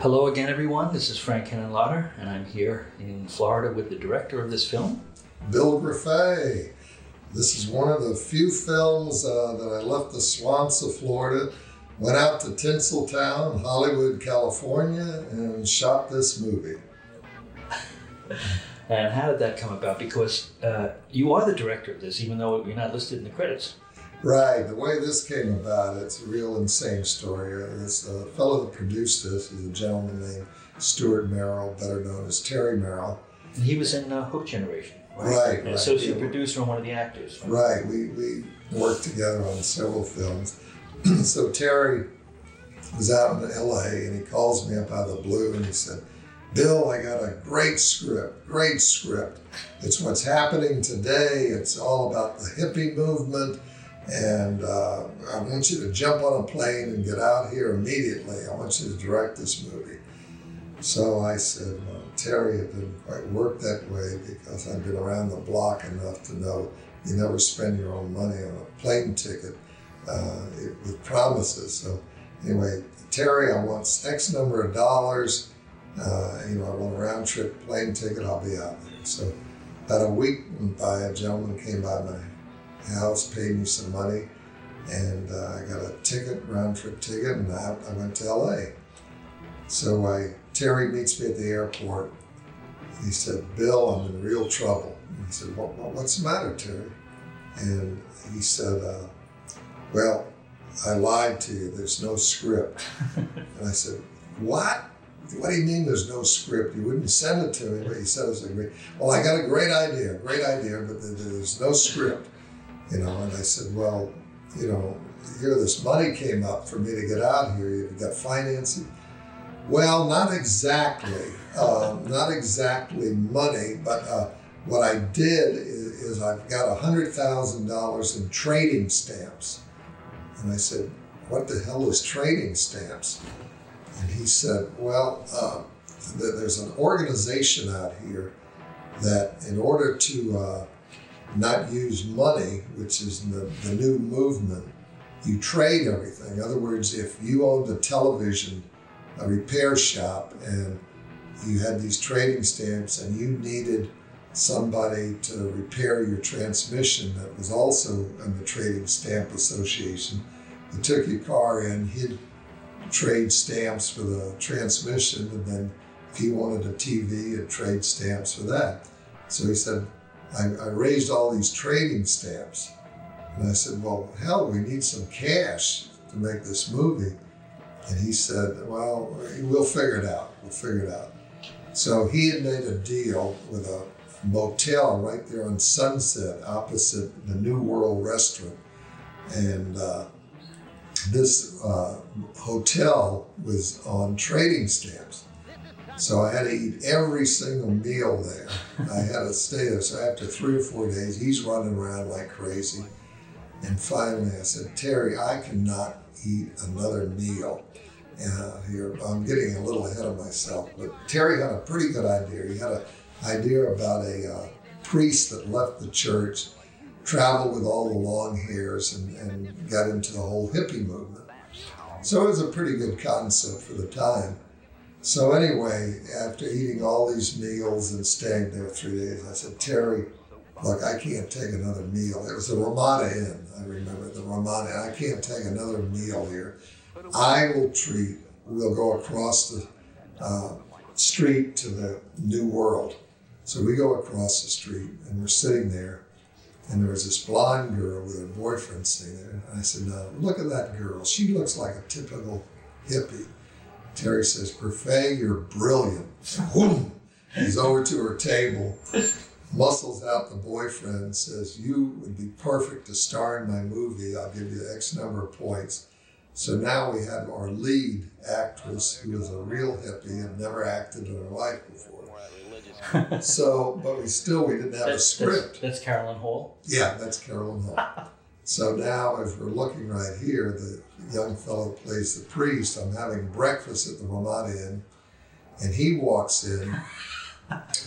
Hello again, everyone. This is Frank Henenlotter, and I'm here in Florida with the director of this film. Bill Grefé. This is one of the few films uh, that I left the swamps of Florida, went out to Tinseltown, Hollywood, California, and shot this movie. And how did that come about? Because uh, you are the director of this, even though you're not listed in the credits. Right. The way this came about, it's a real insane story. This uh, fellow that produced this is a gentleman named Stuart Merrill, better known as Terry Merrill. And he was in uh, Hooked Generation, right? Right, An right. associate Yeah. producer and one of the actors. Right. We, we worked together on several films. so Terry was out in LA and he calls me up out of the blue and he said, Bill, I got a great script, great script. It's what's happening today. It's all about the hippie movement. And uh, I want you to jump on a plane and get out here immediately. I want you to direct this movie. So I said, well, Terry, it didn't quite work that way because I've been around the block enough to know you never spend your own money on a plane ticket uh, it- with promises. So anyway, Terry, I want X number of dollars. Uh, you know, I want a round trip plane ticket. I'll be out there. So about a week went by, a gentleman came by my house, paid me some money, and uh, I got a ticket, round trip ticket, and I, I went to LA. So I Terry meets me at the airport. He said, "Bill, I'm in real trouble." And I said, what, what, "What's the matter, Terry?" And he said, uh, "Well, I lied to you. There's no script." and I said, "What? What do you mean there's no script? You wouldn't send it to me, but you said it's a great. Well, I got a great idea, great idea, but there's no script, you know." And I said, "Well, you know, here this money came up for me to get out here. You've got financing." Well, not exactly, um, not exactly money, but uh, what I did is, is I've got hundred thousand dollars in trading stamps, and I said, "What the hell is trading stamps?" And he said, "Well, uh, th- there's an organization out here that, in order to uh, not use money, which is the, the new movement, you trade everything. In other words, if you owned a television." a repair shop and you had these trading stamps and you needed somebody to repair your transmission that was also in the Trading Stamp Association. You took your car in, he'd trade stamps for the transmission, and then if you wanted a TV, he'd trade stamps for that. So he said, I, I raised all these trading stamps. And I said, Well, hell, we need some cash to make this movie. And he said, Well, we'll figure it out. We'll figure it out. So he had made a deal with a motel right there on Sunset opposite the New World Restaurant. And uh, this uh, hotel was on trading stamps. So I had to eat every single meal there. I had to stay there. So after three or four days, he's running around like crazy. And finally, I said, Terry, I cannot eat another meal uh, here. I'm getting a little ahead of myself, but Terry had a pretty good idea. He had an idea about a uh, priest that left the church, traveled with all the long hairs, and, and got into the whole hippie movement. So it was a pretty good concept for the time. So anyway, after eating all these meals and staying there three days, I said, Terry, look, I can't take another meal. It was the Ramada Inn, I remember the Ramada. I can't take another meal here. I will treat, we'll go across the uh, street to the New World. So we go across the street and we're sitting there, and there was this blonde girl with her boyfriend sitting there. And I said, No, look at that girl. She looks like a typical hippie. Terry says, Buffet, you're brilliant. Whoom! He's over to her table, muscles out the boyfriend, and says, You would be perfect to star in my movie. I'll give you X number of points. So now we have our lead actress, who is a real hippie and never acted in her life before. So, but we still we didn't have a script. that's, that's Carolyn Hall. Yeah, that's Carolyn Hill. So now, if we're looking right here, the young fellow plays the priest. I'm having breakfast at the Ramada Inn, and he walks in,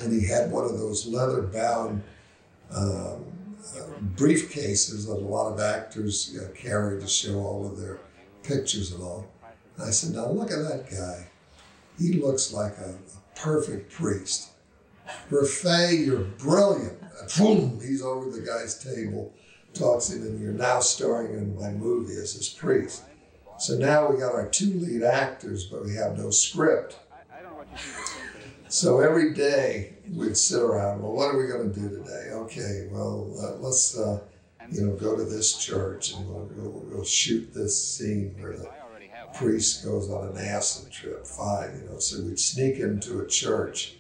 and he had one of those leather-bound um, uh, briefcases that a lot of actors uh, carry to show all of their pictures and all. And I said, "Now look at that guy." he looks like a, a perfect priest. Buffet, you're brilliant. Boom, he's over the guy's table, talks him, and you're now starring in my movie as his priest. So now we got our two lead actors, but we have no script. So every day we'd sit around. Well, what are we going to do today? Okay, well, uh, let's uh, you know go to this church and we'll, we'll, we'll shoot this scene where the priest goes on an acid trip. Fine, you know. So we'd sneak into a church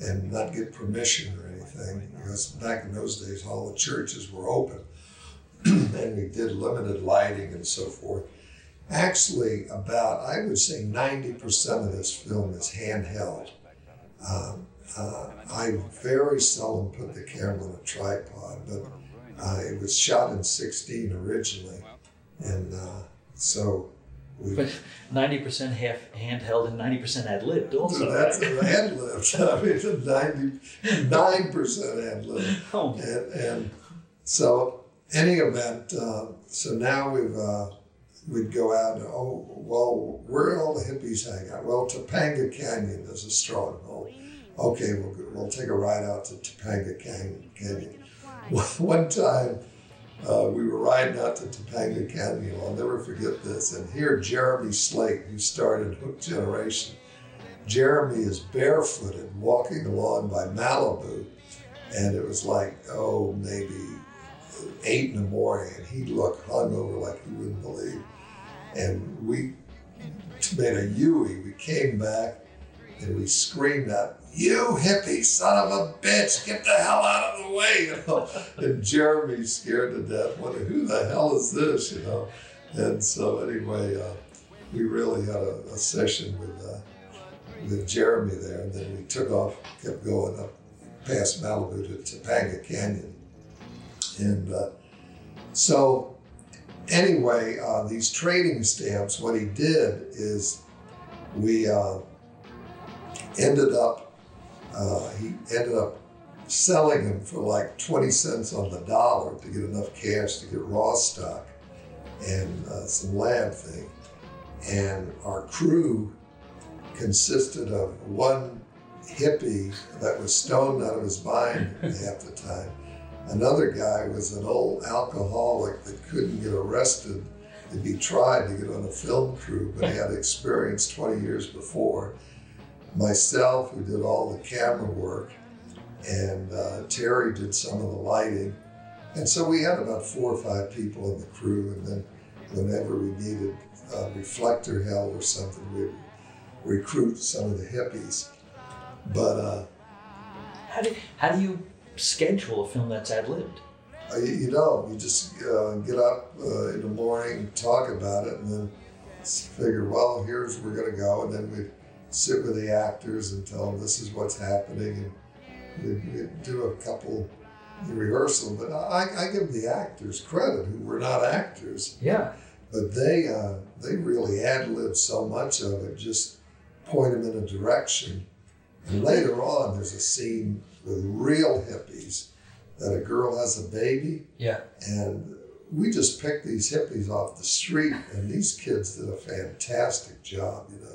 and not get permission or anything because back in those days all the churches were open and we did limited lighting and so forth. Actually, about I would say 90% of this film is handheld. Um, uh, I very seldom put the camera on a tripod, but uh, it was shot in 16 originally, and uh, so we. But ninety percent half handheld and ninety percent ad libbed also. That's right? ad libbed. I mean, ninety-nine percent ad libbed, Oh, and, and so any event. Uh, so now we've uh, we'd go out and oh well, where all the hippies hang out? Well, Topanga Canyon is a stronghold. Okay, we'll we'll take a ride out to Topanga Canyon. Canyon. One time. Uh, we were riding out to Topanga Canyon. I'll never forget this. And here, Jeremy Slate, who started Hooked Generation, Jeremy is barefooted walking along by Malibu, and it was like, oh, maybe eight in the morning, and he looked hungover like you wouldn't believe. And we made a Yui. We came back and we screamed out, "You hippie son of a bitch, get the hell out of the way!" You know. And Jeremy's scared to death. What? Who the hell is this? You know. And so anyway, uh, we really had a, a session with uh, with Jeremy there, and then we took off, kept going up past Malibu to Topanga Canyon, and uh, so anyway, uh, these trading stamps. What he did is we uh, ended up uh, he ended up selling them for like 20 cents on the dollar to get enough cash to get raw stock and uh, some lab thing. And our crew consisted of one hippie that was stoned out of his mind half the time. Another guy was an old alcoholic that couldn't get arrested to be tried to get on a film crew, but he had experience 20 years before. Myself, who did all the camera work, and uh, Terry did some of the lighting. And so we had about four or five people in the crew, and then whenever we needed a reflector held or something, we'd recruit some of the hippies. But uh, How do how do you schedule a film that's ad libbed? uh, you, you don't. You just uh, get up uh, in the morning, talk about it, and then figure, well, here's where we're going to go. And then we'd sit with the actors and tell them this is what's happening. And we'd, we'd do a couple rehearsal. But I, I give the actors credit who were not actors. Yeah. but they uh, they really ad lib so much of it, just point them in a direction. And later on, there's a scene with real hippies that a girl has a baby, Yeah. and we just picked these hippies off the street, and these kids did a fantastic job, you know.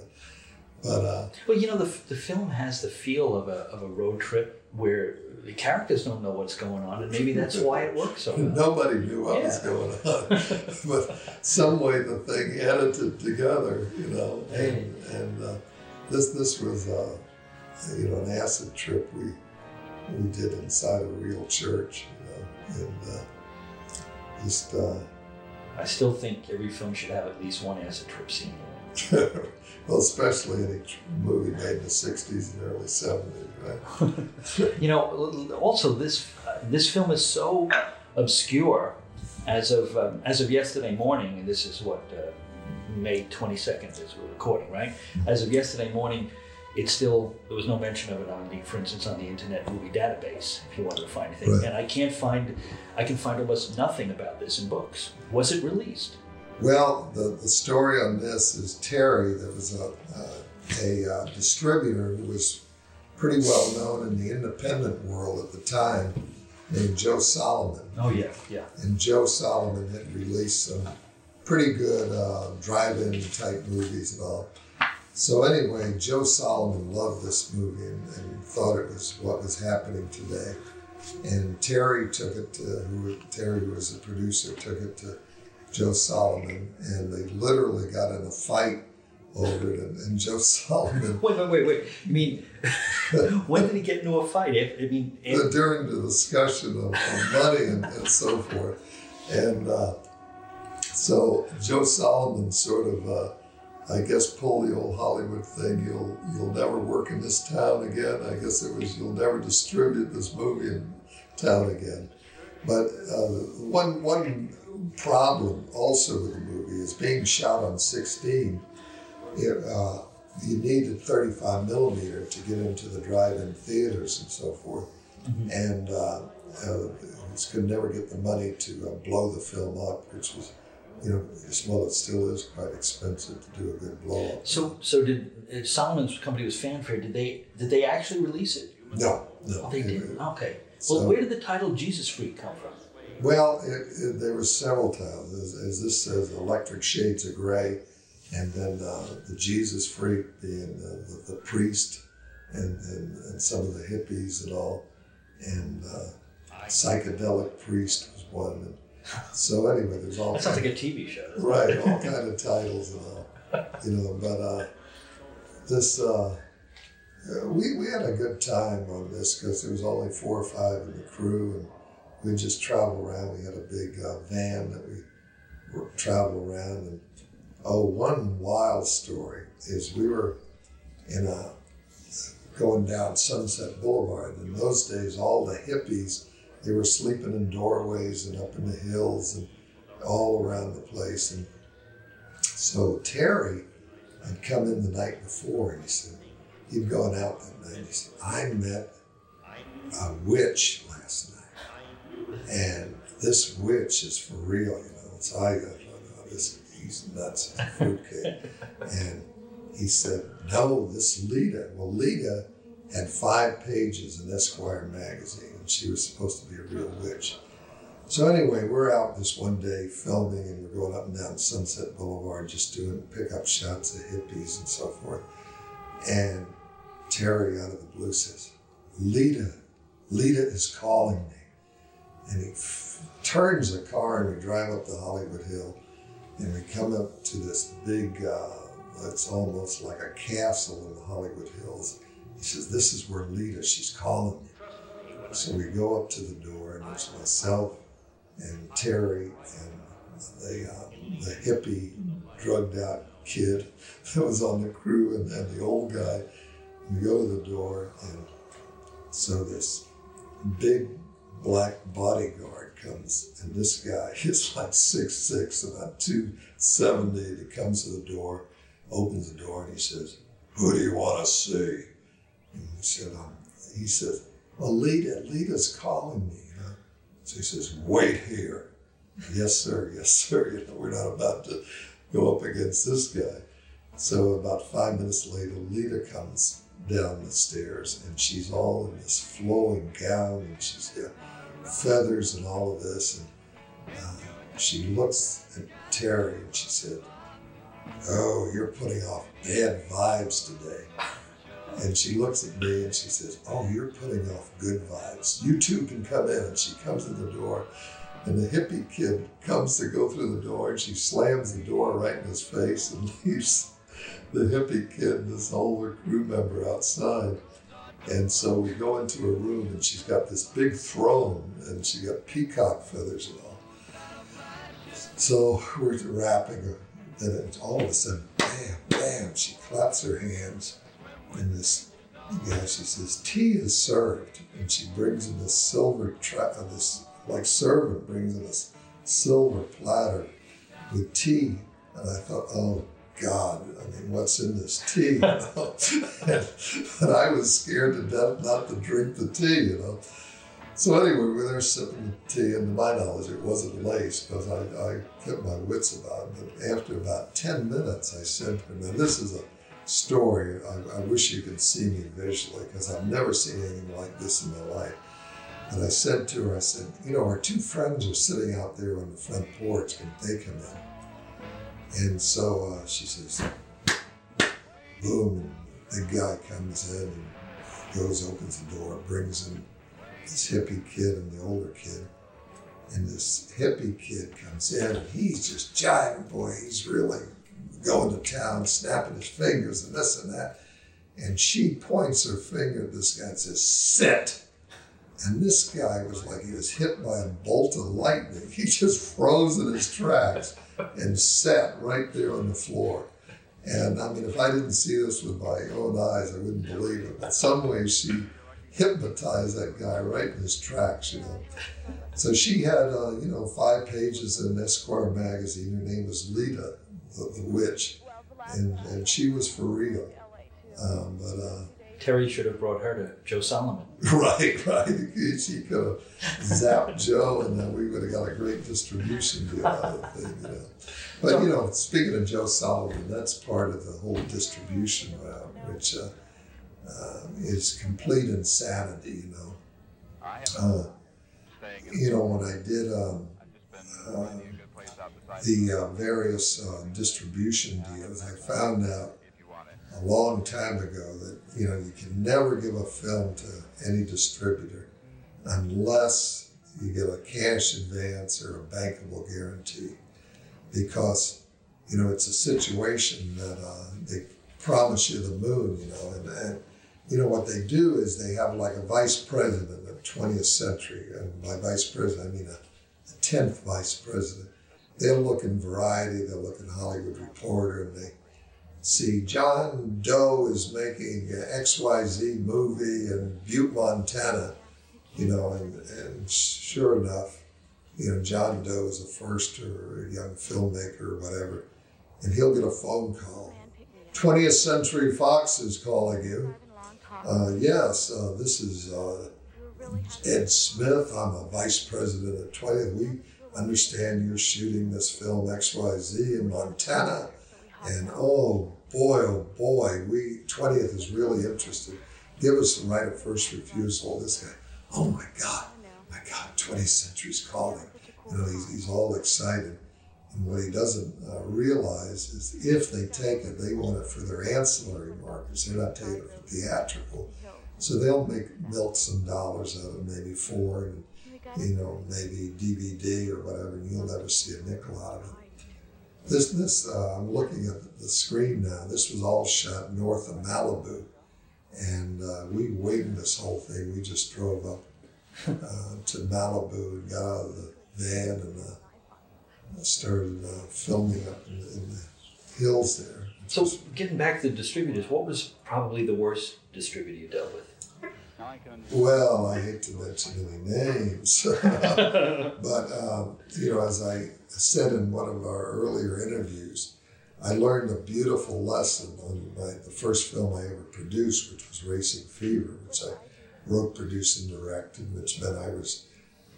But uh, Well, you know, the, the film has the feel of a, of a road trip where the characters don't know what's going on, and maybe that's why it works so well. nobody knew what was going on. but some way the thing edited together, you know. And, and uh, this this was uh, you know an acid trip we we did inside a real church, you know, and uh, just uh, I still think every film should have at least one acid trip scene. well, especially any movie made in the '60s and early '70s, right? You know, also this uh, this film is so obscure. As of um, as of yesterday morning, and this is what uh, May twenty second as we're recording, right? As of yesterday morning, it's still there was no mention of it on the, for instance, on the Internet Movie Database. If you wanted to find anything, Right. and I can't find, I can find almost nothing about this in books. Was it released? Well, the, the story on this is Terry, that was a, uh, a uh, distributor who was pretty well known in the independent world at the time, named Joe Solomon. Oh yeah, yeah. And Joe Solomon had released some pretty good uh, drive in type movies and all. So anyway, Joe Solomon loved this movie and, and thought it was what was happening today. And Terry took it to, who Terry was the producer, took it to Joe Solomon, and they literally got in a fight over it. And, and Joe Solomon, Wait, wait, wait, wait. You mean, when did he get into a fight? I mean, if- during the discussion of, of money and, and so forth. And uh, so Joe Solomon sort of, uh, I guess, pull the old Hollywood thing. You'll you'll never work in this town again. I guess it was you'll never distribute this movie in town again. But uh, one one problem also with the movie is being shot on 16. It, uh, you needed 35 millimeter to get into the drive-in theaters and so forth, and uh, uh, could never get the money to uh, blow the film up, which was, you know, as well it still is quite expensive to do a good blow up. so so did Solomon's company was Fanfare? Did they did they actually release it? No, no, Oh, they it- did. Okay. Well, So- where did the title Jesus Freak come from? Well, it, it, there were several times, as, as this says, electric shades of gray, and then uh, the Jesus freak being the, the, the priest, and, and, and some of the hippies and all, and uh, psychedelic priest was one. And so anyway, there's all That sounds kind- like a TV show. right, all kind of titles and all, you know. But uh, this, uh, uh, we we had a good time on this because there was only four or five in the crew, and we just travel around. We had a big uh, van that we would travel around, and oh, one wild story is we were in a going down Sunset Boulevard. In those days, all the hippies they were sleeping in doorways and up in the hills and all around the place. And so Terry had come in the night before and he said, he'd gone out that night. He said, I met a witch last night. And this witch is for real, you know. So I thought, oh, this, he's nuts, he's fruitcake. and he said, no, this Lita. Well, Lita had five pages in Esquire magazine, she was supposed to be a real witch. So anyway, we're out this one day filming, and we're going up and down Sunset Boulevard, just doing pickup shots of hippies and so forth. And Terry, out of the blue, says, "Lita, Lita is calling me," and he f- turns the car, and we drive up the Hollywood Hill, and we come up to this big. Uh, it's almost like a castle in the Hollywood Hills. He says, "This is where Lita. She's calling me." So we go up to the door, and it's myself and Terry and the uh, the hippie, drugged out kid that was on the crew, and then the old guy. We go to the door, and so this big black bodyguard comes, and this guy is like six six, about two seventy. He comes to the door, opens the door, and he says, "Who do you want to see?" And we said, um, "He says, well, Alita's calling me." You know? So he says, "Wait here." Yes, sir. Yes, sir. You know, we're not about to go up against this guy. So about five minutes later, Lita comes down the stairs, and she's all in this flowing gown, and she's got feathers and all of this, and uh, she looks at Terry, and she said, "Oh, you're putting off bad vibes today." And she looks at me and she says, Oh, you're putting off good vibes. You two can come in. And she comes to the door, and the hippie kid comes to go through the door, and she slams the door right in his face and leaves the hippie kid, this older crew member, outside. And so we go into a room, and she's got this big throne, and she got peacock feathers and all. So we're wrapping her, and all of a sudden, bam, bam, she claps her hands. And this guy, she says, tea is served. And she brings in this silver, tra- uh, this like servant brings in this silver platter with tea. And I thought, oh God, I mean, what's in this tea? And, and I was scared to death not to drink the tea, you know. So anyway, we were there sipping the tea, and to my knowledge, it wasn't lace because I, I kept my wits about it. But after about 10 minutes, I said to her, now this is a story. I, I wish you could see me visually because I've never seen anything like this in my life. And I said to her, I said, you know, our two friends are sitting out there on the front porch. Can they come in? And so uh, she says, boom, the guy comes in and goes, opens the door, brings in this hippie kid and the older kid. And this hippie kid comes in and he's just jiving. Boy, he's really going to town, snapping his fingers and this and that. And she points her finger at this guy and says, Sit. And this guy was like he was hit by a bolt of lightning. He just froze in his tracks and sat right there on the floor. And I mean, if I didn't see this with my own eyes, I wouldn't believe it. But some way she hypnotized that guy right in his tracks, you know. So she had, uh, you know, five pages in Esquire magazine. Her name was Lita, the, the witch, and, and she was for real. Um, but uh, Terry should have brought her to Joe Solomon. right, right, she could have zapped Joe, and then we would have got a great distribution deal out of the thing, you know. But you know, speaking of Joe Solomon, that's part of the whole distribution route, which uh, uh, is complete insanity, you know. Uh, you know, when I did um, uh, the uh, various uh, distribution deals, I found out a long time ago that you know you can never give a film to any distributor unless you get a cash advance or a bankable guarantee. Because you know it's a situation that uh, they promise you the moon you know and, and you know what they do is they have like a vice president of 20th century and by vice president i mean a, a 10th vice president they'll look in variety they'll look in hollywood reporter and they see John Doe is making an XYZ movie in Butte, Montana, you know, and, and sure enough, you know, John Doe is a first or a young filmmaker or whatever, and he'll get a phone call. 20th Century Fox is calling you. Uh, yes, uh, this is uh, Ed Smith. I'm a vice president at 20th. We understand you're shooting this film XYZ in Montana and oh boy, oh boy, we 20th is really interested. Give us the right of first refusal. This guy, oh my God, my God, 20th century's calling. You know, he's, he's all excited. And what he doesn't uh, realize is if they take it, they want it for their ancillary markets. They're not taking it for theatrical. So they'll make milk some dollars out of maybe four and, you know, maybe DVD or whatever, and you'll never see a nickel out of it. This, this uh, I'm looking at the screen now. This was all shot north of Malibu, and uh, we winged this whole thing. We just drove up uh, to Malibu and got out of the van and uh, started uh, filming up in the, in the, hills there. So, getting back to the distributors, what was probably the worst distributor you dealt with? Well, I hate to mention any names, but um, you know, as I said in one of our earlier interviews, I learned a beautiful lesson on my, the first film I ever produced, which was Racing Fever, which I wrote, produced, and directed, which meant I was,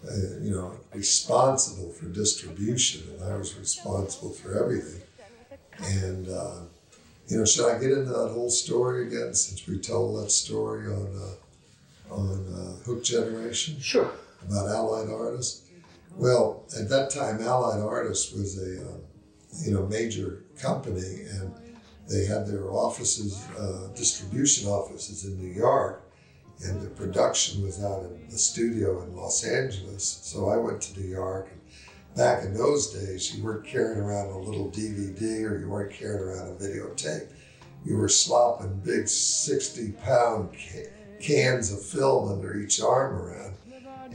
uh, you know, responsible for distribution, and I was responsible for everything. And uh, you know, should I get into that whole story again since we told that story on uh, on uh, Hooked Generation? Sure. About Allied artists. Well, at that time, Allied Artists was a uh, you know major company, and they had their offices, uh, distribution offices in New York, and the production was out in the studio in Los Angeles. So I went to New York, and back in those days, you weren't carrying around a little DVD or you weren't carrying around a videotape. You were slopping big sixty-pound ca- cans of film under each arm around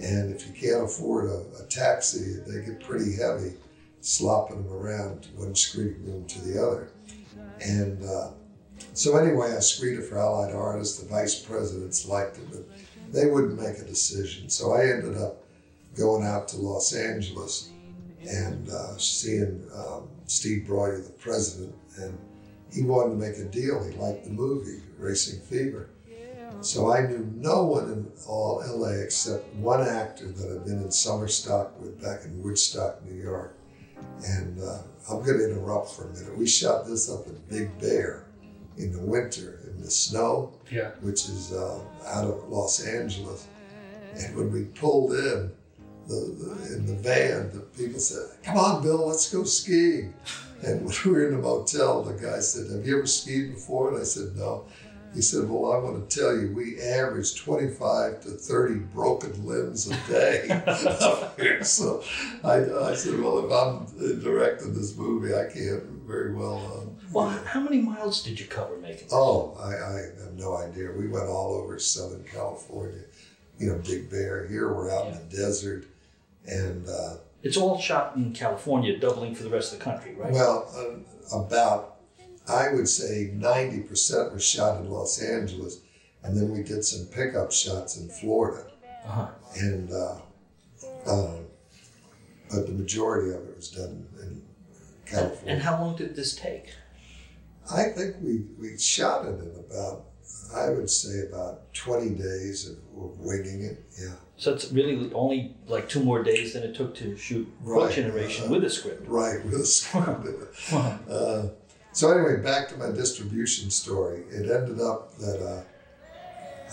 and if you can't afford a, a taxi, they get pretty heavy, slopping them around one screening room to the other. And uh, so anyway, I screened it for Allied Artists. The vice presidents liked it, but they wouldn't make a decision. So I ended up going out to Los Angeles and uh, seeing um, Steve Broidy, the president, and he wanted to make a deal. He liked the movie Racing Fever. So I knew no one in all LA except one actor that I'd been in summer stock with back in Woodstock, New York. And uh, I'm going to interrupt for a minute. We shot this up at Big Bear in the winter in the snow, yeah. which is uh, out of Los Angeles. And when we pulled in, the, the in the van, the people said, "Come on, Bill, let's go skiing." And when we were in the motel, the guy said, "Have you ever skied before?" And I said, "No." He said, Well, I want to tell you, we average 25 to 30 broken limbs a day up here. So I, I said, Well, if I'm directing this movie, I can't very well. Um, well, how many miles did you cover making this? Oh, I, I have no idea. We went all over Southern California, you know, Big Bear. Here we're out Yeah. in the desert. And, uh, It's all shot in California, doubling for the rest of the country, right? Well, uh, about, I would say 90% was shot in Los Angeles, and then we did some pickup shots in Florida. uh-huh. And, uh, um, but the majority of it was done in California. And how long did this take? I think we, we shot it in about, I would say about 20 days of, of winging it. Yeah. So it's really only like two more days than it took to shoot Right. Generation Uh, with a script. Right, with a script. Wow. So anyway, back to my distribution story. It ended up that uh,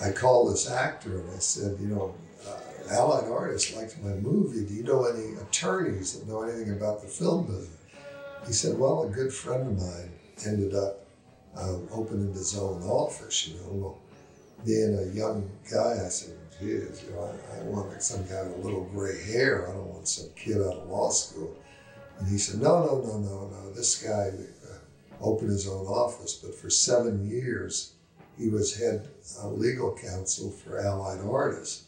I called this actor and I said, you know, uh, Allied Artists liked my movie. Do you know any attorneys that know anything about the film business? He said, well, a good friend of mine ended up um, opening his own office. You know, well, being a young guy, I said, geez, you know, I, I want like some guy with a little gray hair. I don't want some kid out of law school. And he said, no, no, no, no, no. This guy opened his own office, but for seven years, he was head uh, legal counsel for Allied Artists,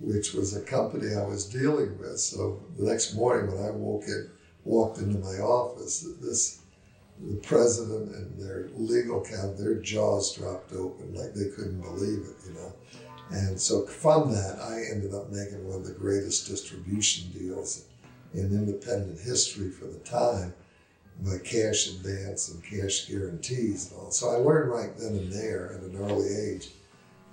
which was a company I was dealing with. So the next morning when I woke in, walked into my office, this the president and their legal counsel, their jaws dropped open like they couldn't believe it, you know. And so from that, I ended up making one of the greatest distribution deals in independent history for the time by cash advance and cash guarantees and all. So I learned right then and there at an early age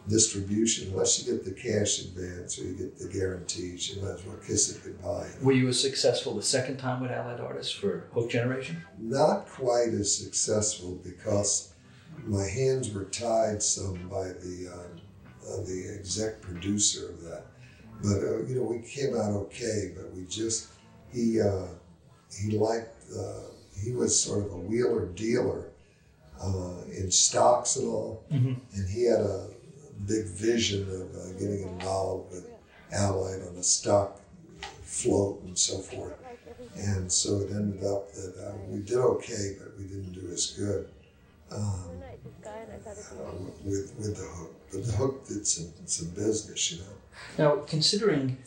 distribution, unless you get the cash advance or you get the guarantees, you might as well kiss it goodbye. Were you as successful the second time with Allied Artists for Hooked Generation? Not quite as successful because my hands were tied some by the um, uh, the exec producer of that. But uh, you know, we came out okay. But we just he uh, he liked uh, he was sort of a wheeler dealer uh, in stocks and all, Mhm. and he had a big vision of uh, getting involved with Allied on a stock float and so forth. And so it ended up that uh, we did okay, but we didn't do as good um, uh, with with the hook. But the hook did some some business, you know. Now, considering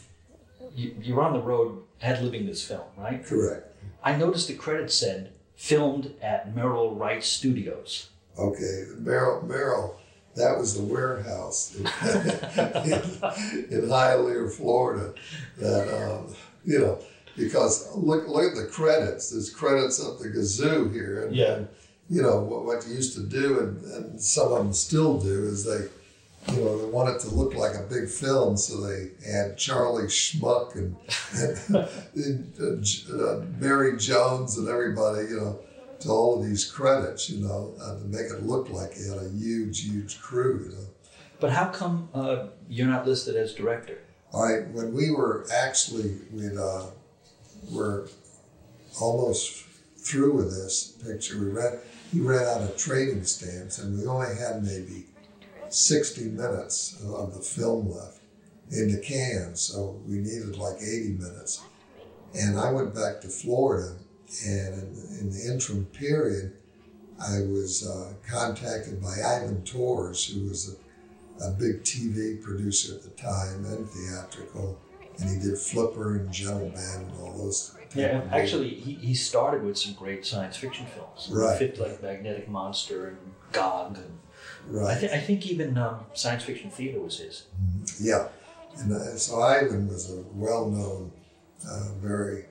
you, you're on the road ad libbing this film, right? Correct. I noticed the credits said filmed at Merrill Wright Studios. Okay, Merrill, Merrill, that was the warehouse in, in, in Hialeah, Florida. That um, you know, because look look at the credits. There's credits up the gazoo here, and, Yeah. and, you know what, what you used to do, and, and some of them still do, is they. You know, they want it to look like a big film, so they add Charlie Schmuck and, and, uh, uh, Mary Jones and everybody, you know, to all of these credits, you know, uh, to make it look like he had a huge, huge crew, you know. But how come uh, you're not listed as director? All right, when we were actually, we uh, were almost through with this picture. We ran, he ran out of trading stamps, and we only had maybe 60 minutes of the film left in the can, so we needed like 80 minutes. And I went back to Florida, and in, in the interim period, I was uh, contacted by Ivan Tors, who was a, a big TV producer at the time and theatrical, and he did Flipper and Gentle Ben and all those. Yeah, movies. actually, he, he started with some great science fiction films. Right. Fit like Magnetic Monster and Gog. And I, th- I think even um, Science Fiction Theater was his. Yeah, and uh, so Ivan was a well-known, uh, very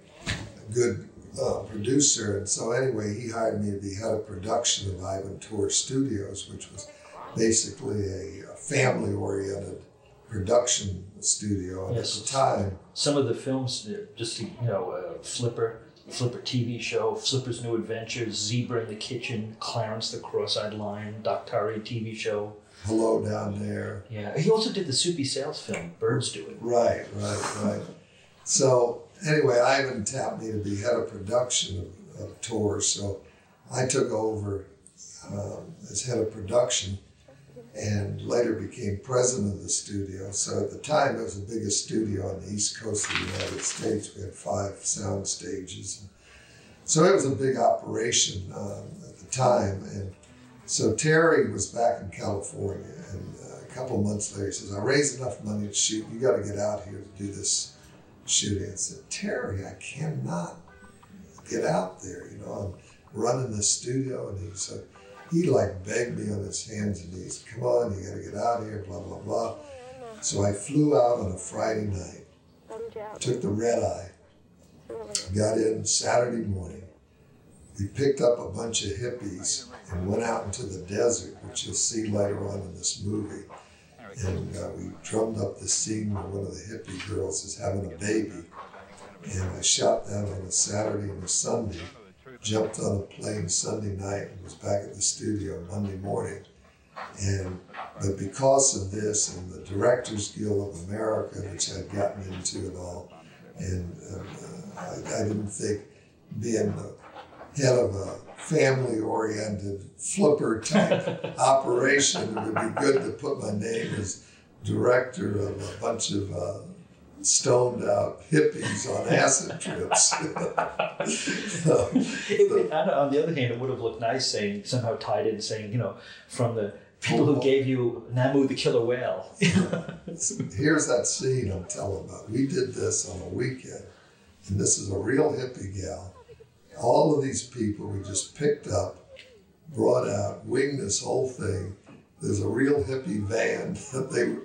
good uh, producer, and so anyway, he hired me to be head of production of Ivan Tors Studios, which was basically a, a family-oriented production studio. And Yes. at the time, Some of the films, uh, just to, you know, uh, Flipper, Flipper TV show, Flipper's New Adventures, Zebra in the Kitchen, Clarence the Cross-Eyed Lion, Daktari TV show. hello down there. Yeah, he also did the Soupy Sales film, Birds Do It. Right, right, right. So anyway, Ivan tapped me to be head of production of, of Tors. So I took over um, as head of production and later became president of the studio. So at the time, it was the biggest studio on the east coast of the United States. We had five sound stages. So it was a big operation um, at the time. And so Terry was back in California. And uh, a couple months later, he says, I raised enough money to shoot. You got to get out here to do this shooting. I said, Terry, I cannot get out there. You know, I'm running the studio. And he said, he like begged me on his hands and knees, come on, you gotta get out of here, blah, blah, blah. So I flew out on a Friday night, took the red eye, got in Saturday morning. We picked up a bunch of hippies and went out into the desert, which you'll see later on in this movie. And uh, we drummed up the scene where one of the hippie girls is having a baby. And I shot that on a Saturday and a Sunday jumped on a plane Sunday night and was back at the studio Monday morning. And but because of this and the Directors Guild of America, which I'd gotten into and all, and uh, I, I, didn't think being the head of a family-oriented flipper type operation, it would be good to put my name as director of a bunch of uh, stoned out hippies on acid trips. it, on the other hand, it would have looked nice saying somehow tied in saying you know from the people who oh, oh. gave you Namu the killer whale. Here's that scene I'm telling about. We did this on a weekend, and this is a real hippie gal. All of these people we just picked up, brought out, winged this whole thing. There's a real hippie van that they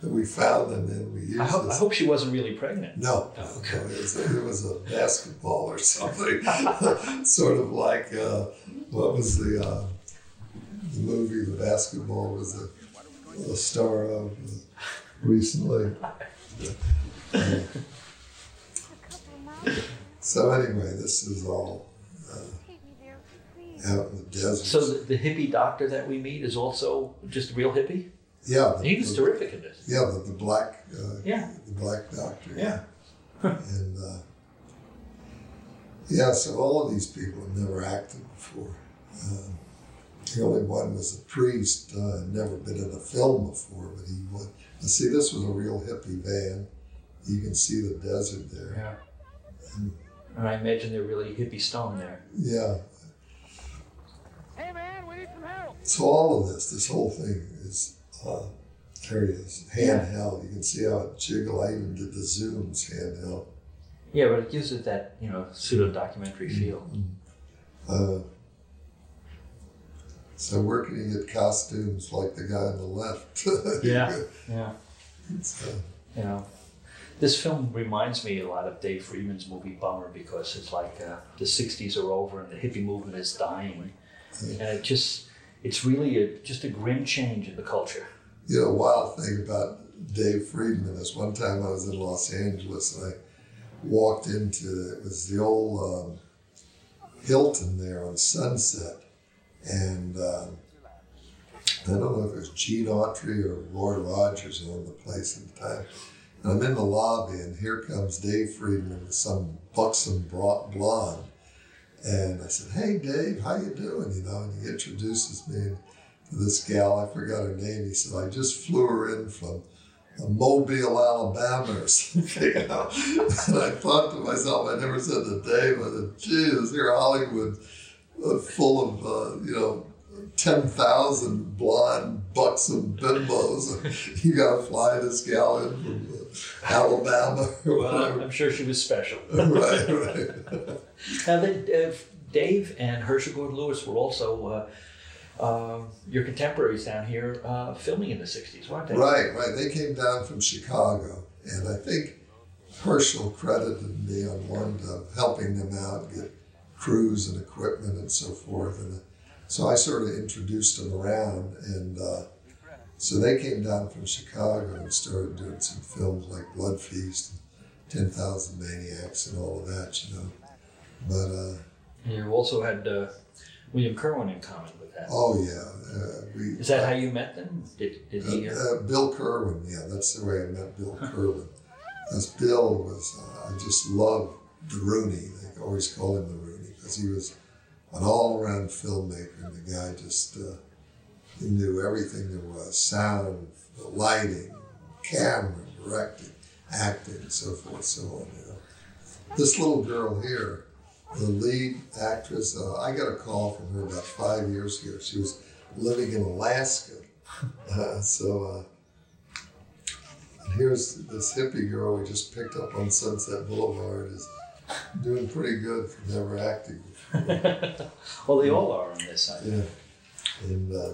that we found and then we used. I hope, I hope she wasn't really pregnant. No, oh, okay. no it, was, it, was, a basketball or something, sort of like uh, what was the uh, the movie the basketball was a, a star of uh, recently. so anyway, this is all uh, out in the desert. So the, the hippie doctor that we meet is also just a real hippie. Yeah, the, he was the, terrific in this. Yeah, the, the black. Uh, yeah. The black doctor. Yeah. and uh, yeah, so all of these people had never acted before. Um, the only one was a priest, uh, had never been in a film before, but he would. And see, this was a real hippie van. You can see the desert there. Yeah. And, and I imagine they're really hippie stone there. Yeah. Hey man, we need some help. So all of this, this whole thing is uh, there he is, handheld. You can see how it jiggle. I even did the zooms handheld. Yeah, but it gives it that you know pseudo documentary mm-hmm. feel. Uh, so where can you get costumes like the guy on the left? yeah, yeah. Uh, you know, this film reminds me a lot of Dave Friedman's movie Bummer because it's like uh, the '60s are over and the hippie movement is dying, yeah. and it just it's really a, just a grim change in the culture. You know, wild thing about Dave Friedman is one time I was in Los Angeles and I walked into it was the old um, Hilton there on Sunset, and um, I don't know if it was Gene Autry or Roy Rogers owned the place at the time. And I'm in the lobby, and here comes Dave Friedman with some buxom blonde and I said, "Hey, Dave, how you doing?" You know, and he introduces me to this gal. I forgot her name. He said, "I just flew her in from." Mobile, Alabama, or something. You know? and I thought to myself, I never said to Dave, I said, "Jesus, here Hollywood, uh, full of uh, you know 10,000 blonde, buxom bimbos. you got to fly this gal in from uh, Alabama. well, I'm sure she was special. right, right. now, uh, Dave and Herschell Gordon Lewis were also uh, uh, your contemporaries down here uh, filming in the 60s, weren't they? Right, right. They came down from Chicago, and I think Herschell credited me on one of helping them out, get crews and equipment and so forth. And so I sort of introduced them around, and uh, so they came down from Chicago and started doing some films like Blood Feast, and 10,000 Maniacs, and all of that, you know. But uh, you also had uh, William Kerwin in common with that. Oh yeah, uh, we, is that how you met them? Did, did he? Uh, uh, Bill Kerwin, yeah, that's the way I met Bill Kerwin. As Bill was, uh, I just loved the Rooney. They always call him the Rooney because he was an all-around filmmaker, and the guy just uh, he knew everything there was: sound, lighting, camera, directing, acting, and so forth, so on. You know. This little girl here, the lead actress, uh, I got a call from her about five years ago. She was living in Alaska, uh, so. Uh, and here's this hippie girl we just picked up on Sunset Boulevard is doing pretty good for never acting. well, they all are on this side. Yeah. And uh,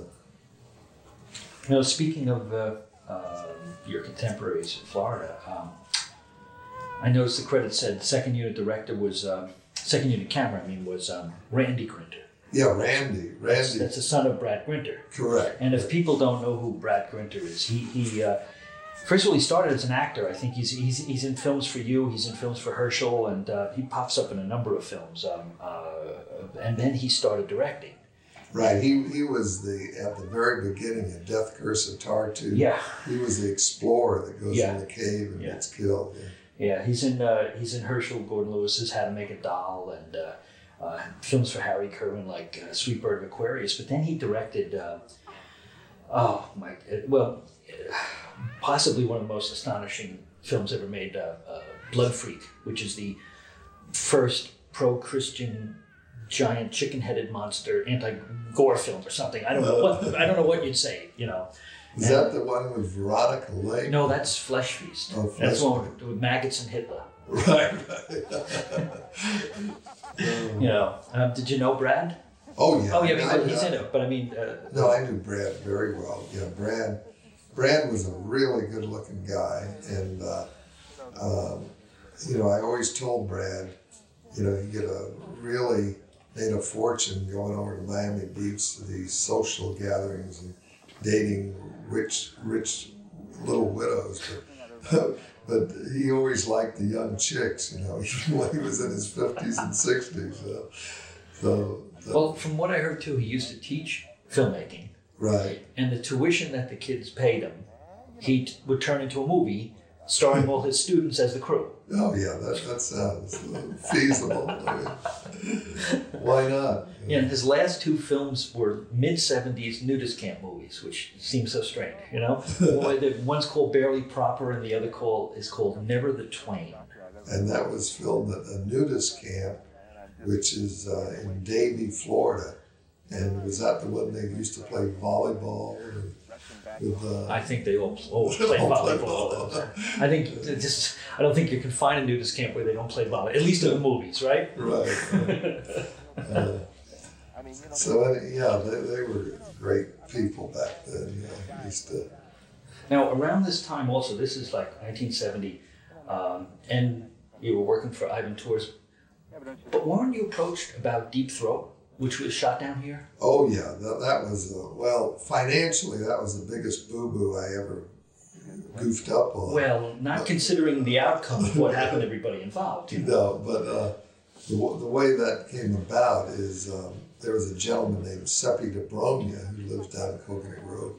You know, speaking of uh, uh, your contemporaries in Florida, um, I noticed the credit said second unit director was um, second unit camera. I mean, was um, Randy Grinter. yeah, Randy, Randy, That's the son of Brad Grinter. correct. And if people don't know who Brad Grinter is, he he. First of all, he started as an actor. I think he's, he's, he's in films for you. He's in films for Herschell, and uh, he pops up in a number of films. Um, uh, and then he started directing. Right. He he was the at the very beginning of Death Curse of Tartu. Yeah, He was the explorer that goes Yeah. in the cave and Yeah. gets killed. Yeah. Yeah, he's in uh, he's in Herschell Gordon Lewis's How to Make a Doll and uh, uh, films for Harry Kerwin like uh, Sweet Bird of Aquarius. But then he directed, uh, oh my, uh, well, possibly one of the most astonishing films ever made, uh, uh, Blood Freak, which is the first pro-Christian giant chicken-headed monster anti-gore film or something. I don't know what I don't know what you'd say. You know, Is that the one with Veronica Lake? no, that's Flesh Feast. Oh, that's Flesh the one with, with maggots and Hitler. Right. right. You know, um, did you know Brad? oh yeah. Oh yeah, I- he's, he's I- in it. But I mean, uh, No, I knew Brad very well. Yeah, Brad. Brad was a really good-looking guy, and uh, um, you know, I always told Brad, you know, he get a really made a fortune going over to Miami Beach to these social gatherings and dating rich, rich little widows, but. But he always liked the young chicks, you know, even when he was in his fifties and sixties. So, so, well, from what I heard too, he used to teach filmmaking, right. and the tuition that the kids paid him, he t- would turn into a movie starring all his students as the crew. Oh yeah, that, that sounds feasible. Why not? Yeah, and his last two films were mid '70s nudist camp movies, which seems so strange. You know, one's called Barely Proper, and the other call is called Never the Twain. And that was filmed at a nudist camp, which is uh, in Davie, Florida. And was that the one they used to play volleyball with? uh, I think they all play All play volleyball. I think just I don't think you can find a nudist camp where they don't play volleyball. At least in the movies, right? right. Uh, so uh, yeah, they, they were great people back then. Yeah, used to. Now around this time, also this is like 1970, um, and you were working for Ivan Tors. But weren't you approached about Deep Throat, which was shot down here? Oh yeah, that, that was uh, well financially that was the biggest boo boo I ever goofed up on. Well, not considering the outcome of what happened to everybody involved. You know? No, but uh, the, the way that came about is um, there was a gentleman named Seppi DeBronia who lives down in Coconut Grove.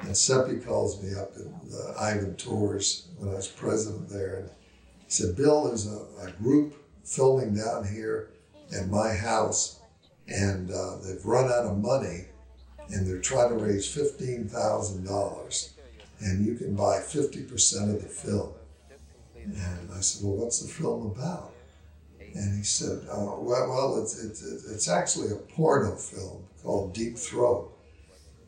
And Seppi calls me up in the Ivan Tors when I was president there. And he said, Bill, there's a, a group filming down here at my house, and uh, they've run out of money, and they're trying to raise $15,000. And you can buy 50% of the film. And I said, Well, what's the film about? And he said, uh, Well, well it's, it's, it's actually a porno film called Deep Throat.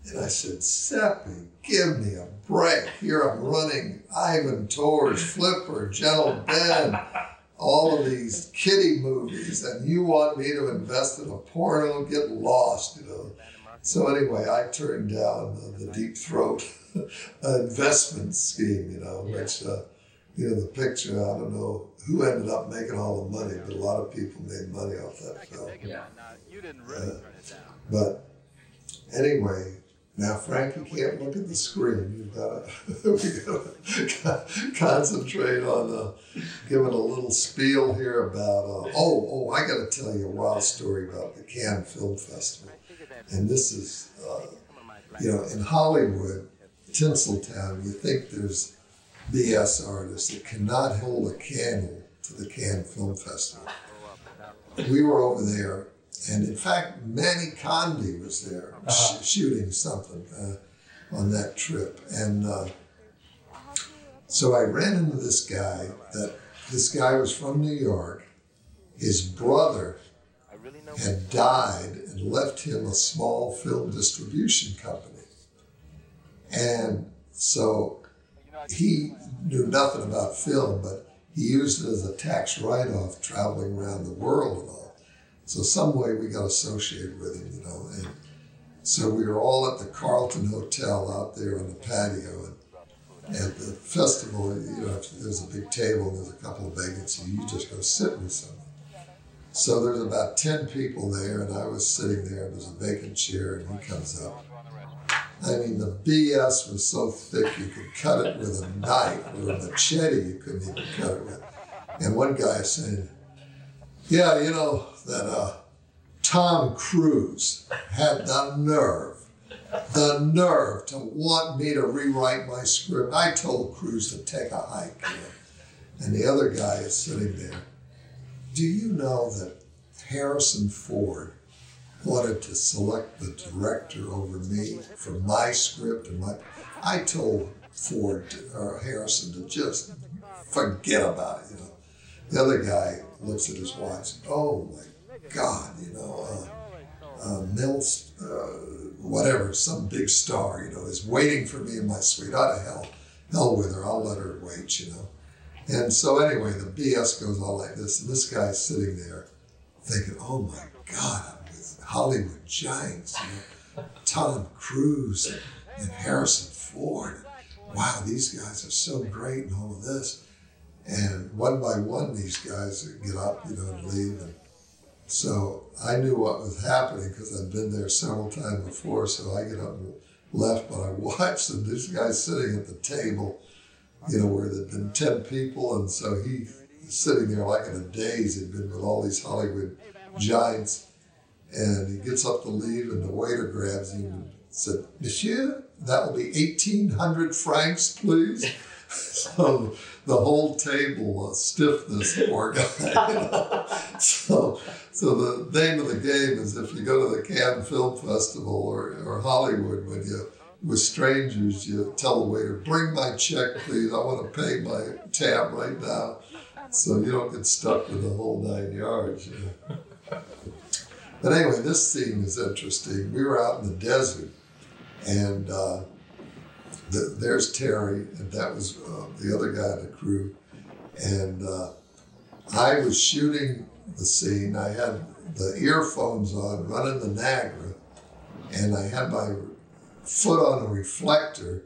And I said, Seppi, give me a break. Here I'm running Ivan Tors, Flipper, Gentle Ben, all of these kiddie movies, and you want me to invest in a porno? Get lost, you know. So anyway, I turned down the, the Deep Throat investment scheme, you know, which, uh, you know, the picture, I don't know who ended up making all the money, but a lot of people made money off that film. Yeah. You didn't really turn it down. But anyway, now Frank, you can't look at the screen. You've got to concentrate on uh, giving a little spiel here about. Uh, oh, oh, I got to tell you a wild story about the Cannes Film Festival. And this is, uh, you know, in Hollywood, Tinseltown, you think there's BS artists that cannot hold a candle to the Cannes Film Festival. We were over there, and in fact, Manny Condi was there Uh-huh. sh- shooting something uh, on that trip. And uh, so I ran into this guy that this guy was from New York. His brother I really know. had died and left him a small film distribution company. And so he knew nothing about film, but he used it as a tax write off traveling around the world and all. So some way we got associated with him, you know. And so we were all at the Carlton Hotel out there on the patio. And at the festival, you know, there's a big table there's a couple of vacancies, you just go sit with someone. So there's about 10 people there, and I was sitting there, and there's a vacant chair, and he comes up. I mean, the BS was so thick you could cut it with a knife or a machete, you couldn't even cut it with. And one guy saying, Yeah, you know, that uh, Tom Cruise had the nerve, the nerve to want me to rewrite my script. I told Cruise to take a hike. And the other guy is sitting there. Do you know that Harrison Ford wanted to select the director over me for my script and my? I told Ford to, or Harrison to just forget about it. You know, the other guy looks at his watch. Oh my God! You know, uh, uh, Mills, uh, whatever, some big star. You know, is waiting for me in my suite. Out of hell, hell with her. I'll let her wait. You know. And so anyway, the BS goes on like this, and this guy's sitting there thinking, "Oh my God, I'm with Hollywood giants, you know, Tom Cruise and, and Harrison Ford. Wow, these guys are so great and all of this." And one by one, these guys get up, you know, and leave. And so I knew what was happening because I'd been there several times before. So I get up and left, but I watched, and this guy's sitting at the table you know, where there'd been 10 people, and so he sitting there like in a daze. He'd been with all these Hollywood giants, and he gets up to leave, and the waiter grabs him and said, Monsieur, that will be 1,800 francs, please. so the whole table uh, stiffed this poor guy. so, so the name of the game is if you go to the Cannes Film Festival or, or Hollywood, when you with strangers, you tell the waiter, "Bring my check, please. I want to pay my tab right now." So you don't get stuck with the whole nine yards. You know? But anyway, this scene is interesting. We were out in the desert, and uh, the, there's Terry, and that was uh, the other guy in the crew, and uh, I was shooting the scene. I had the earphones on, running the Nagra, and I had my foot on a reflector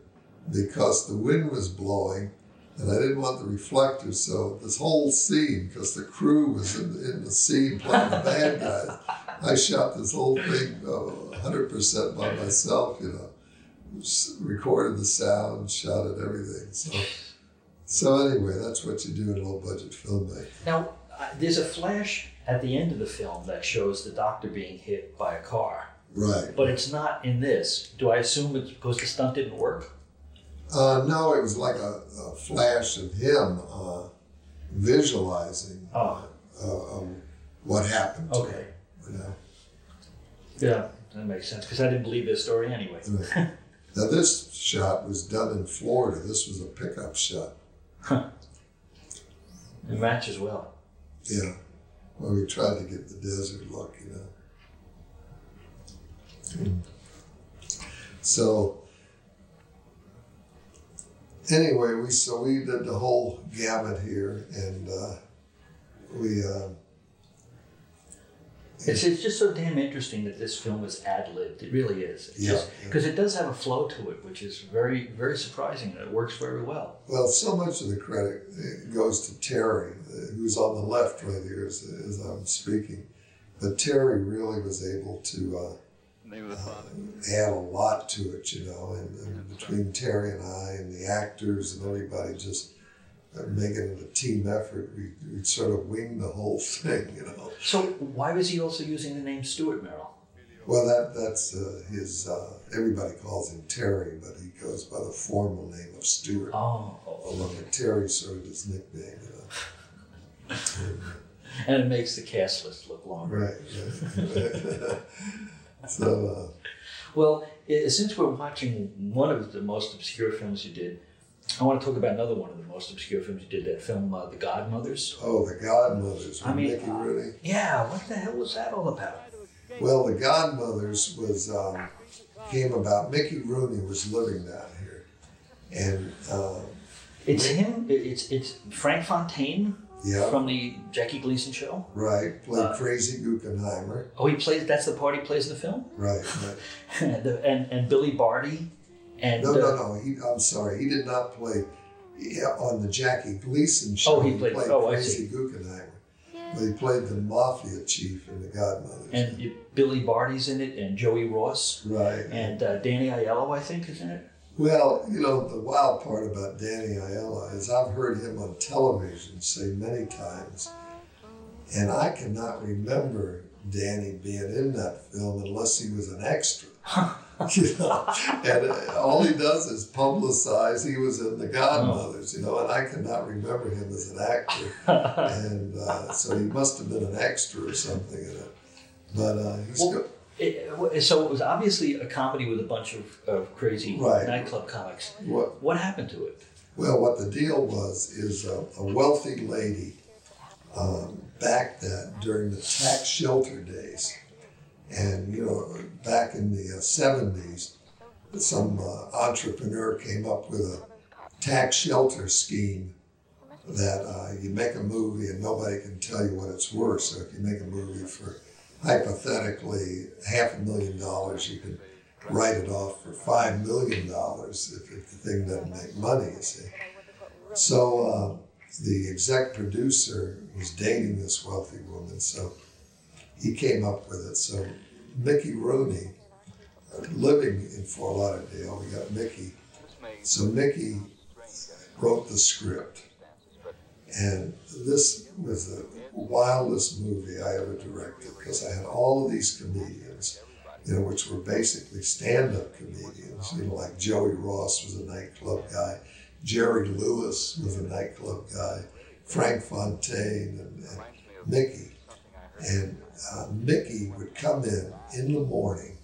because the wind was blowing and I didn't want the reflector. So this whole scene, because the crew was in, in the scene playing the bad guys, I shot this whole thing uh, 100% by myself, you know. Recorded the sound, shot it, everything. So, so anyway, that's what you do in a low budget filmmaking. Now, uh, there's a flash at the end of the film that shows the doctor being hit by a car, Right. but it's not in this. Do I assume it's because the stunt didn't work? Uh, no, it was like a, a flash of him uh, visualizing Oh. uh, um, what happened. Okay. him, you know? Yeah, that makes sense because I didn't believe this story anyway. Now this shot was done in Florida. This was a pickup shot. It matches well. Yeah. Well, we tried to get the desert look, you know. So anyway, we so we did the whole gamut here, and uh, we uh, It's, it's just so damn interesting that this film is ad libbed. It really is. Yeah, yeah. Because it does have a flow to it, which is very, very surprising, and it works very well. well, so much of the credit uh, goes to Terry, uh, who's on the left right here as, as I'm speaking. But Terry really was able to. Uh, Name of the father. add a lot to it, you know, and, and between Terry and I and the actors and everybody just uh, making it a team effort, we, we sort of winged the whole thing, you know. So why was he also using the name Stuart Merrill? Well, that that's uh, his. Uh, everybody calls him Terry, but he goes by the formal name of Stewart. Oh, Along with Terry, sort of his nickname. You know. and it makes the cast list look longer. Right. right. so Well, since we're watching one of the most obscure films you did, I want to talk about another one of the most obscure films you did. That film, uh, The Godmothers. oh, the Godmothers. I mean, Mickey uh, Rooney. Yeah, what the hell was that all about? Well, the Godmothers was um, came about. Mickey Rooney was living down here, and um, It's him. It's it's Frank Fontaine yeah, from the Jackie Gleason show. right. Played Uh, Crazy Guggenheimer. Oh, he plays. That's the part he plays in the film. Right. right. The- and and Billy Barty, and No, uh, no, no. He, I'm sorry. He did not play on the Jackie Gleason show. Oh, he played- oh, Crazy. Guggenheimer. But he played the mafia chief in the Godmothers. and it- Billy Barty's in it, and Joey Ross, right. and uh, Danny Aiello, I think, is in it. Well, you know, the wild part about Danny Aiello is I've heard him on television say many times, and I cannot remember Danny being in that film unless he was an extra. you know, and uh, all he does is publicize he was in The Godmothers, you know, and I cannot remember him as an actor. and uh, so he must have been an extra or something in it. But uh, he's Well, go- It, so it was obviously a comedy with a bunch of, of crazy Right. nightclub comics. what What happened to it? Well, what the deal was is a, a wealthy lady um, backed that during the tax shelter days. And, you know, back in the uh, 70s, some uh, entrepreneur came up with a tax shelter scheme that uh, you make a movie and nobody can tell you what it's worth. So if you make a movie for hypothetically half a million dollars, you can write it off for five million dollars if, if the thing doesn't make money, you see. So uh, the exec producer was dating this wealthy woman, so he came up with it. So Mickey Rooney, uh, living in Fort Lauderdale, we got Mickey. So Mickey wrote the script. And this was the wildest movie I ever directed because I had all of these comedians, you know, which were basically stand-up comedians. You know, like Joey Ross was a nightclub guy, Jerry Lewis was a nightclub guy, Frank Fontaine, and, and Mickey. And uh, Mickey would come in in the morning.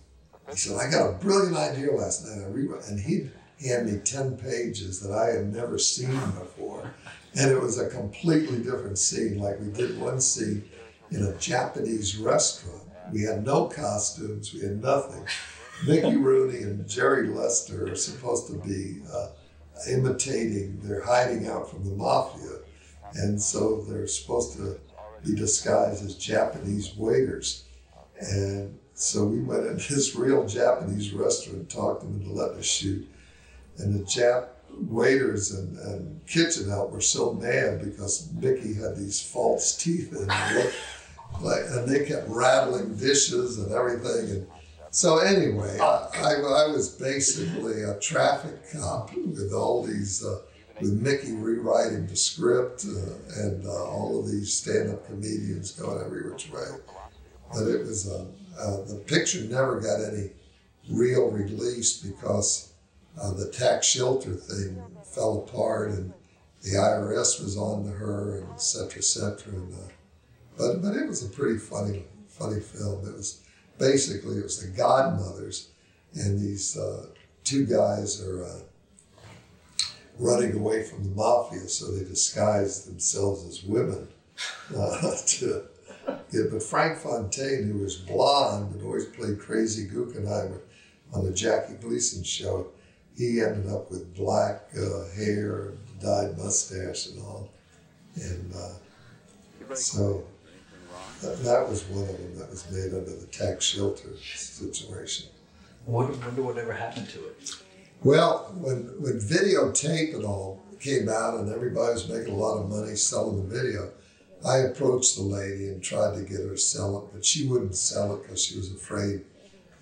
He said, "I got a brilliant idea last night." I rewrote, and he'd hand me ten pages that I had never seen before. And it was a completely different scene. Like we did one scene in a Japanese restaurant. We had no costumes, we had nothing. Mickey Rooney and Jerry Lester are supposed to be uh, imitating, they're hiding out from the mafia. And so they're supposed to be disguised as Japanese waiters. And so we went in this real Japanese restaurant, talked them into letting us shoot. And the Jap waiters and, and kitchen help were so mad because Mickey had these false teeth in and like and they kept rattling dishes and everything and so anyway I, I, I was basically a traffic cop with all these uh, with Mickey rewriting the script uh, and uh, all of these stand-up comedians going every which way but it was uh, uh, the picture never got any real release because uh, the tax shelter thing fell apart and the IRS was on to her and et cetera, et cetera. And, uh, but, but it was a pretty funny, funny film. It was basically, it was the godmothers and these uh, two guys are uh, running away from the mafia, so they disguised themselves as women uh, to yeah, but Frank Fontaine, who was blonde and always played crazy Guggenheimer on the Jackie Gleason show, he ended up with black uh, hair, dyed mustache, and all. And uh, so that, that was one of them that was made under the tax shelter situation. I Wonder, wonder what ever happened to it. Well, when, when videotape and all came out and everybody was making a lot of money selling the video, I approached the lady and tried to get her to sell it, but she wouldn't sell it because she was afraid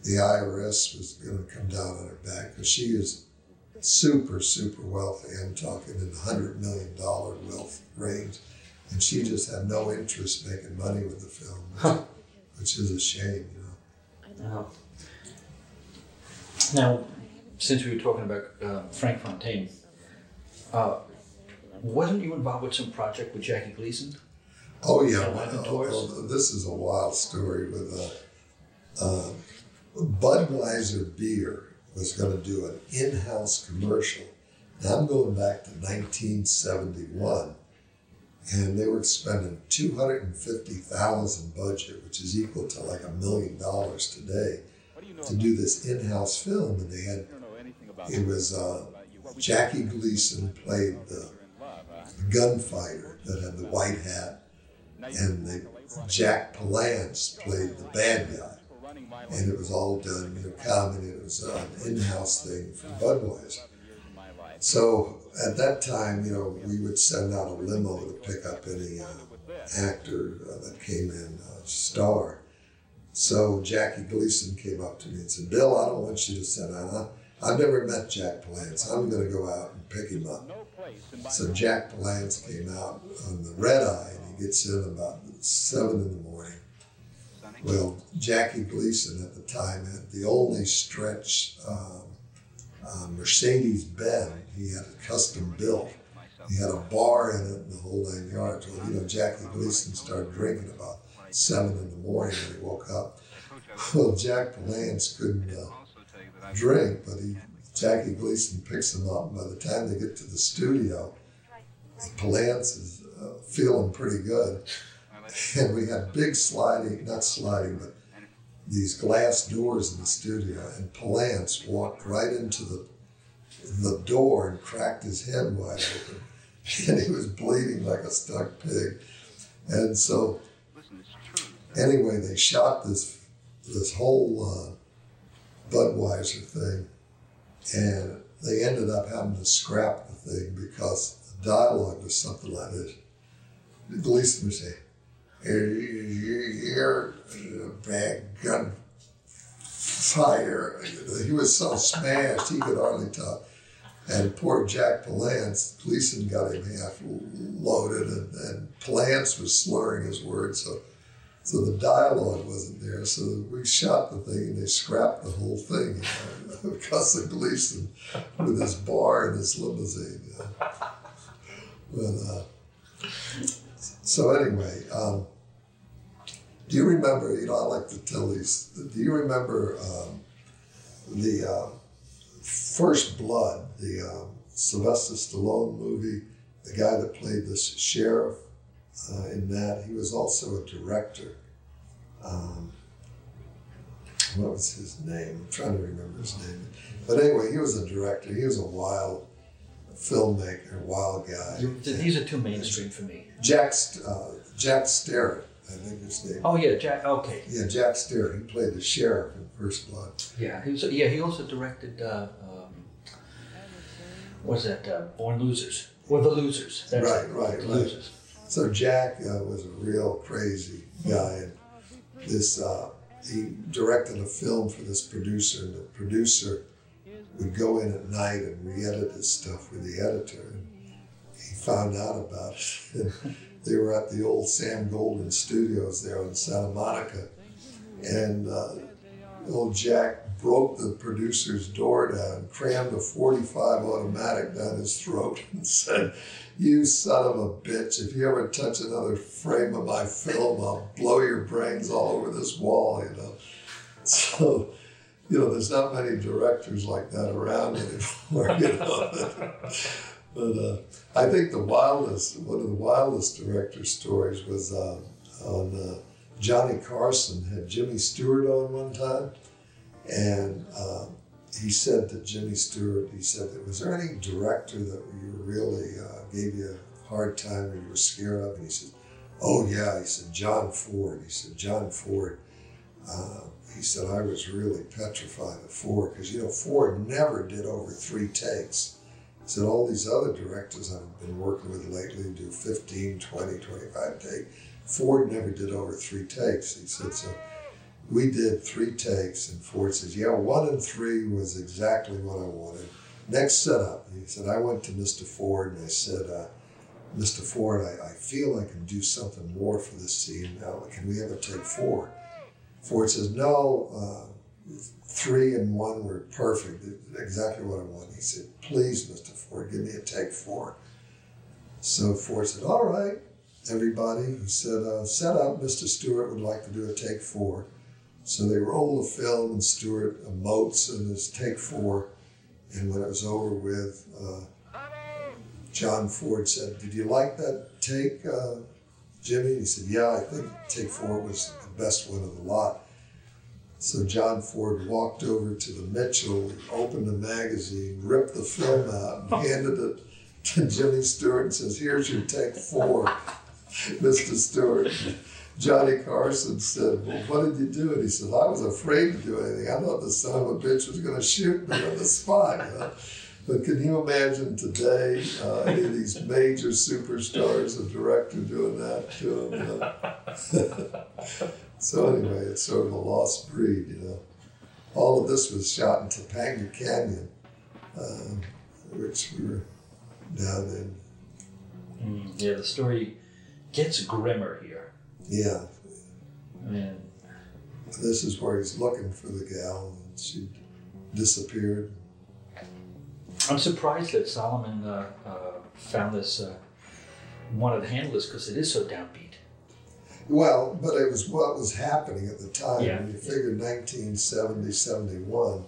the IRS was going to come down on her back because she is super, super wealthy. I'm talking in the $100 million wealth range. And she just had no interest making money with the film, which, which is a shame, you know. Now, now, since we were talking about uh, Frank Fontaine, uh, wasn't you involved with some project with Jackie Gleason? Oh yeah, Yeah, well, oh, this is a wild story with uh, uh, Budweiser beer was going to do an in-house commercial. Now I'm going back to 1971, and they were spending 250,000 budget, which is equal to like a million dollars today, do you know to do this in-house film, and they had it was uh, Jackie Gleason played the in gunfighter that had the white hat and the Jack Palance played the bad guy. And it was all done, you know, comedy. It was an in-house thing for Budweiser. So at that time, you know, we would send out a limo to pick up any uh, actor uh, that came in, uh, star. So Jackie Gleason came up to me and said, "Bill, I don't want you to send out. I've never met Jack Palance. I'm going to go out and pick him up." So Jack Palance came out on the red eye and he gets in about seven in the morning. Well, Jackie Gleason at the time had the only stretch um, uh, Mercedes Benz. He had a custom built. He had a bar in it and the whole nine yards. Well, you know, Jackie Gleason started drinking about seven in the morning when he woke up. Well, Jack Palance couldn't uh, drink, but he Jackie Gleason picks him up. By the time they get to the studio, Palance is uh, feeling pretty good. And we had big sliding, not sliding, but these glass doors in the studio. And Palance walked right into the the door and cracked his head wide open. And he was bleeding like a stuck pig. And so, anyway, they shot this this whole uh, Budweiser thing, and they ended up having to scrap the thing because the dialogue was something like this. Gleason would say, "You're, you're a bad gun fire." He was so smashed he could hardly talk. And poor Jack Palance, Gleason got him half loaded, and, and Palance was slurring his words, so so the dialogue wasn't there. So we shot the thing, and they scrapped the whole thing you know, Gleason with his bar and his limousine. You know. But uh, so anyway, um, do you remember? You know, I like to tell these. Do you remember um, the uh, First Blood, the um, Sylvester Stallone movie? The guy that played this sheriff uh, in that. He was also a director. Um, what was his name? I'm trying to remember his name. But anyway, he was a director. He was a wild filmmaker, wild guy. These are too mainstream for me. Jack, uh, Jack Starrett, I think his name. Oh yeah, Jack. Okay. Yeah, Jack Starrett. He played the sheriff in First Blood. Yeah, he was. Yeah, he also directed. Uh, um, what was that? Uh, Born Losers or The Losers? That's Right, right, The right. Losers. So Jack uh, was a real crazy guy, and this uh, he directed a film for this producer, and the producer would go in at night and re-edit his stuff with the editor, and he found out about it. They were at the old Sam Goldwyn Studios there in Santa Monica, and uh, old Jack broke the producer's door down, crammed a 45 automatic down his throat, and said, "You son of a bitch! If you ever touch another frame of my film, I'll blow your brains all over this wall." You know, so. You know, there's not many directors like that around anymore. You know, but uh, I think the wildest, one of the wildest director stories was uh, on uh, Johnny Carson had Jimmy Stewart on one time, and uh, he said to Jimmy Stewart, he said, "Was there any director that you really uh, gave you a hard time or you were scared of?" And he said, "Oh yeah," he said, "John Ford." He said, "John Ford." Uh, he said, "I was really petrified of Ford because you know Ford never did over three takes." He said, all these other directors I've been working with lately do 15, 20, 25 takes. Ford never did over three takes. He said, so we did three takes, and Ford says, yeah, one and three was exactly what I wanted. Next setup, he said, I went to Mr. Ford and I said, uh, Mr. Ford, I, I feel I can do something more for this scene now. Can we have a take four? Ford says, no, uh, three and one were perfect, exactly what I want. He said, please, Mr. Ford, give me a take four. So Ford said, all right, everybody. He said, uh, set up, Mr. Stewart would like to do a take four. So they roll the film and Stewart emotes in his take four. And when it was over with, uh, John Ford said, did you like that take, uh, Jimmy? He said, yeah, I think take four was the best one of the lot. So John Ford walked over to the Mitchell, opened the magazine, ripped the film out, and handed it to Jimmy Stewart and says, Here's your take four, Mr. Stewart. Johnny Carson said, Well, what did you do? And he said, I was afraid to do anything. I thought the son of a bitch was going to shoot me on the spot. You know? But can you imagine today uh, any of these major superstars, a director doing that to him? You know? so anyway, it's sort of a lost breed, you know. All of this was shot in Topanga Canyon, um, which we were down in. Mm, yeah, the story gets grimmer here. Yeah, I mean, this is where he's looking for the gal, and she disappeared. I'm surprised that Solomon uh, uh, found this, uh, wanted to handle this because it is so downbeat. Well, but it was what was happening at the time. Yeah. You figure 1970, 71,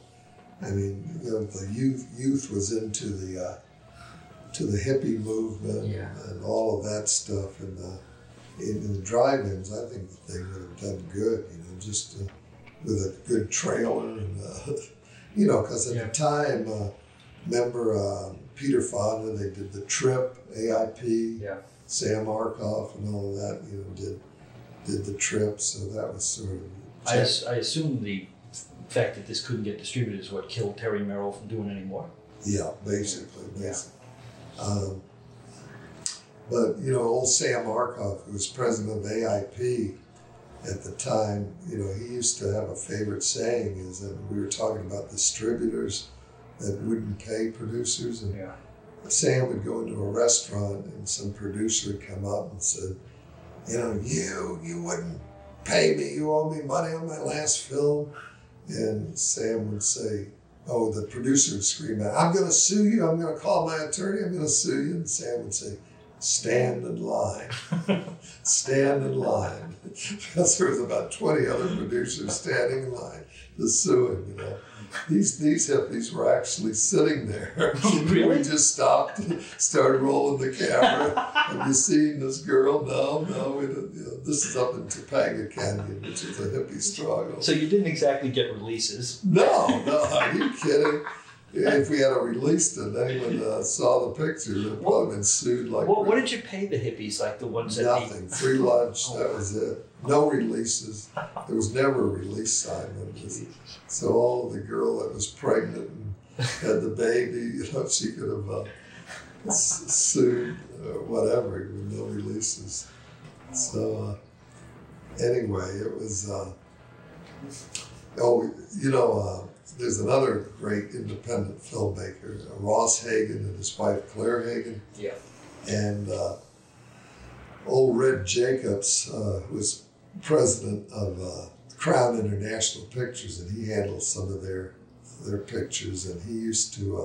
I mean, you know, the youth youth was into the uh, to the hippie movement Yeah. and all of that stuff, and uh, in, the drive-ins, I think the thing would have done good. You know, just uh, with a good trailer and uh, you know, because at Yeah. the time, uh, remember uh, Peter Fonda? They did the Trip, AIP. Yeah. Sam Arkoff and all of that, you know, did did the trip, so that was sort of. I, I assume the fact that this couldn't get distributed is what killed Terry Merrill from doing any more. yeah, basically, Yeah. Um, but you know, old Sam Arkoff, who was president of AIP at the time, you know, he used to have a favorite saying: is that we were talking about distributors that wouldn't pay producers, and Yeah. Sam would go into a restaurant and some producer would come up and said, you know, you you wouldn't pay me, you owe me money on my last film. And Sam would say, Oh, the producer would scream out, I'm gonna sue you, I'm gonna call my attorney, I'm gonna sue you. And Sam would say, Stand in line. Stand in line. because there was about 20 other producers standing in line to sue him, you know. These these hippies were actually sitting there. Really? we just stopped, and started rolling the camera. Have you seen this girl? No, no. We didn't, you know, this is up in Topanga Canyon, which is a hippie struggle. So you didn't exactly get releases. No, no, are you kidding? If we had released it, anyone uh, saw the picture, they'd probably been sued like What, what did you pay the hippies, like the ones that nothing. Free lunch, that was it. No releases. There was never a release sign. Was- So all of the girl that was pregnant and had the baby, you know, she could have uh, sued or whatever with no releases. So uh, anyway, it was. Uh, oh, you know, uh, there's another great independent filmmaker, uh, Ross Hagen and his wife Claire Hagen Yeah. and uh, old Red Jacobs uh, was president of uh, Crown International Pictures, and he handled some of their their pictures. And he used to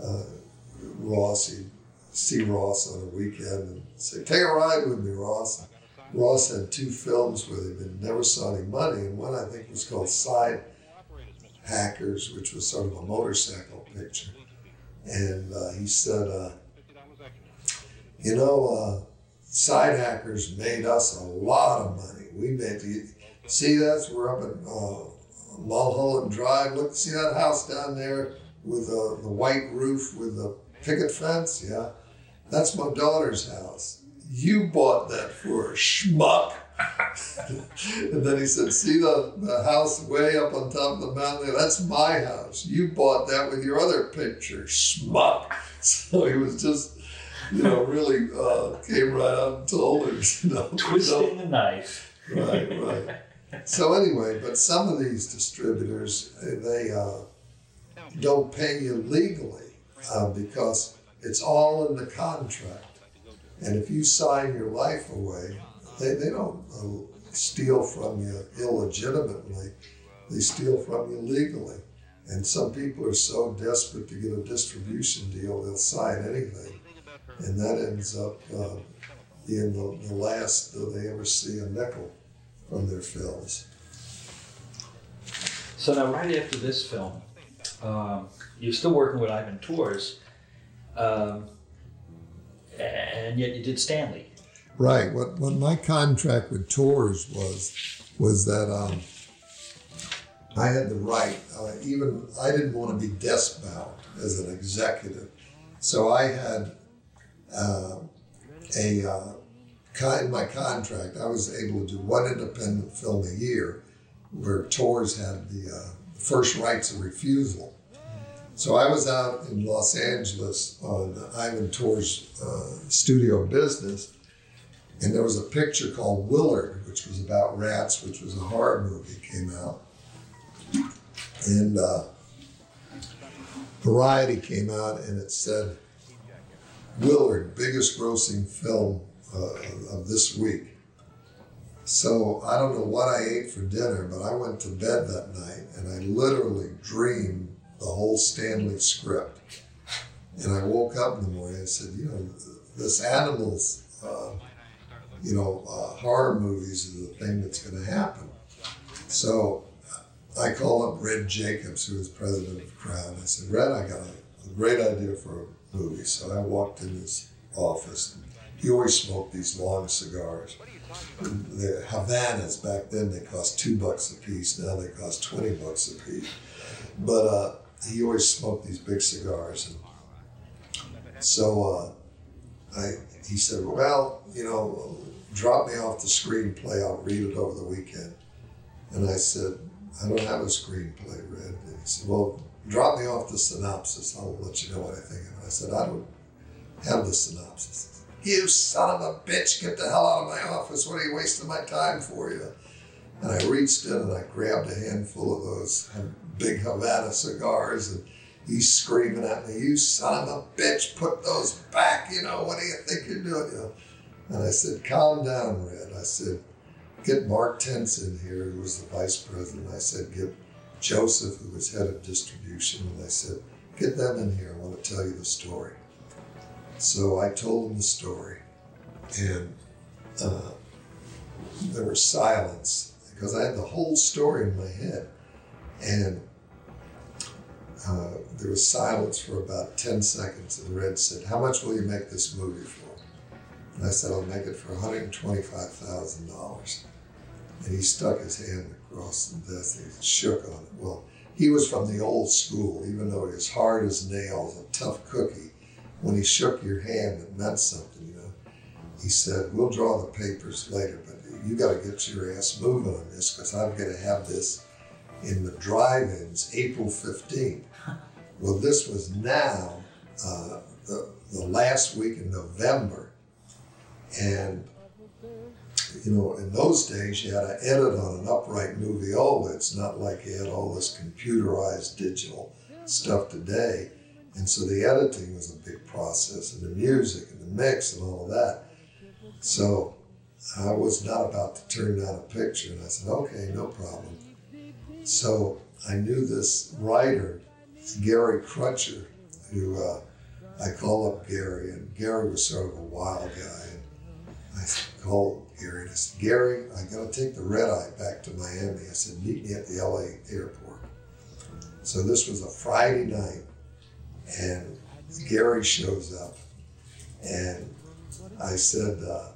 uh, uh, Ross, he'd see Ross on a weekend and say, "Take a ride with me, Ross." Ross had two films with him and never saw any money, and one I think was called Side Hackers, which was sort of a motorcycle picture. And uh, he said. Uh, you know, uh, side hackers made us a lot of money. We made the, see that's we're up at uh, Mulholland Drive. Look, see that house down there with uh, the white roof with the picket fence? Yeah, that's my daughter's house. You bought that for a schmuck. And then he said, See the, the house way up on top of the mountain? That's my house. You bought that with your other picture, schmuck. So he was just you know, really uh, came right out and told her, you know. Twisting the knife. Right, right. So anyway, but some of these distributors, they uh, don't pay you legally uh, because it's all in the contract. And if you sign your life away, they, they don't uh, steal from you illegitimately, they steal from you legally. And some people are so desperate to get a distribution deal, they'll sign anything. And that ends up uh, being the, the last that they ever see a nickel from their films. So now, right after this film, um, you're still working with Ivan Tors, um, and yet you did Stanley. Right. What what my contract with Tors was was that um, I had the right. Uh, even I didn't want to be desk bound as an executive, so I had uh, a uh, in my contract. I was able to do one independent film a year, where Tors had the uh, first rights of refusal. So I was out in Los Angeles on Ivan Tors' uh, studio business, and there was a picture called Willard, which was about rats, which was a horror movie, came out. And uh, Variety came out and it said, Willard, biggest grossing film uh, of this week. So I don't know what I ate for dinner, but I went to bed that night and I literally dreamed the whole Stanley script. And I woke up in the morning and said, you know, this animals, uh, you know, uh, horror movies is the thing that's going to happen. So I call up Red Jacobs, who is president of Crown. I said, Red, I got a, a great idea for a movie. So I walked in his office. He always smoked these long cigars. The Havanas back then they cost two bucks a piece. Now they cost twenty bucks a piece. But uh, he always smoked these big cigars, and so uh, I he said, "Well, you know, drop me off the screenplay. I'll read it over the weekend." And I said, "I don't have a screenplay, Red." And he said, "Well, drop me off the synopsis. I'll let you know what I think of it." I said, "I don't have the synopsis." You son of a bitch! Get the hell out of my office! What are you wasting my time for, you? And I reached in and I grabbed a handful of those big Havana cigars, and he's screaming at me, "You son of a bitch! Put those back! You know what do you think you're doing?" You know? And I said, "Calm down, Red." I said, "Get Mark Tenser here, who was the vice president." I said, "Get Joseph, who was head of distribution," and I said, "Get them in here. I want to tell you the story." So I told him the story, and uh, there was silence because I had the whole story in my head. And uh, there was silence for about 10 seconds, and Red said, How much will you make this movie for? And I said, I'll make it for $125,000. And he stuck his hand across the desk and he shook on it. Well, he was from the old school, even though he was hard as nails, a tough cookie. When he shook your hand, it meant something, you know. He said, We'll draw the papers later, but you got to get your ass moving on this because I'm going to have this in the drive-ins April 15th. Well, this was now uh, the, the last week in November. And, you know, in those days, you had to edit on an upright moviola. It's not like you had all this computerized digital stuff today. And so the editing was a big process, and the music and the mix and all of that. So I was not about to turn down a picture, and I said, okay, no problem. So I knew this writer, Gary Crutcher, who uh, I call up Gary, and Gary was sort of a wild guy. Called Gary I said, Gary, I got to take the red eye back to Miami. I said, meet me at the LA airport. So this was a Friday night, and Gary shows up, and I said, uh,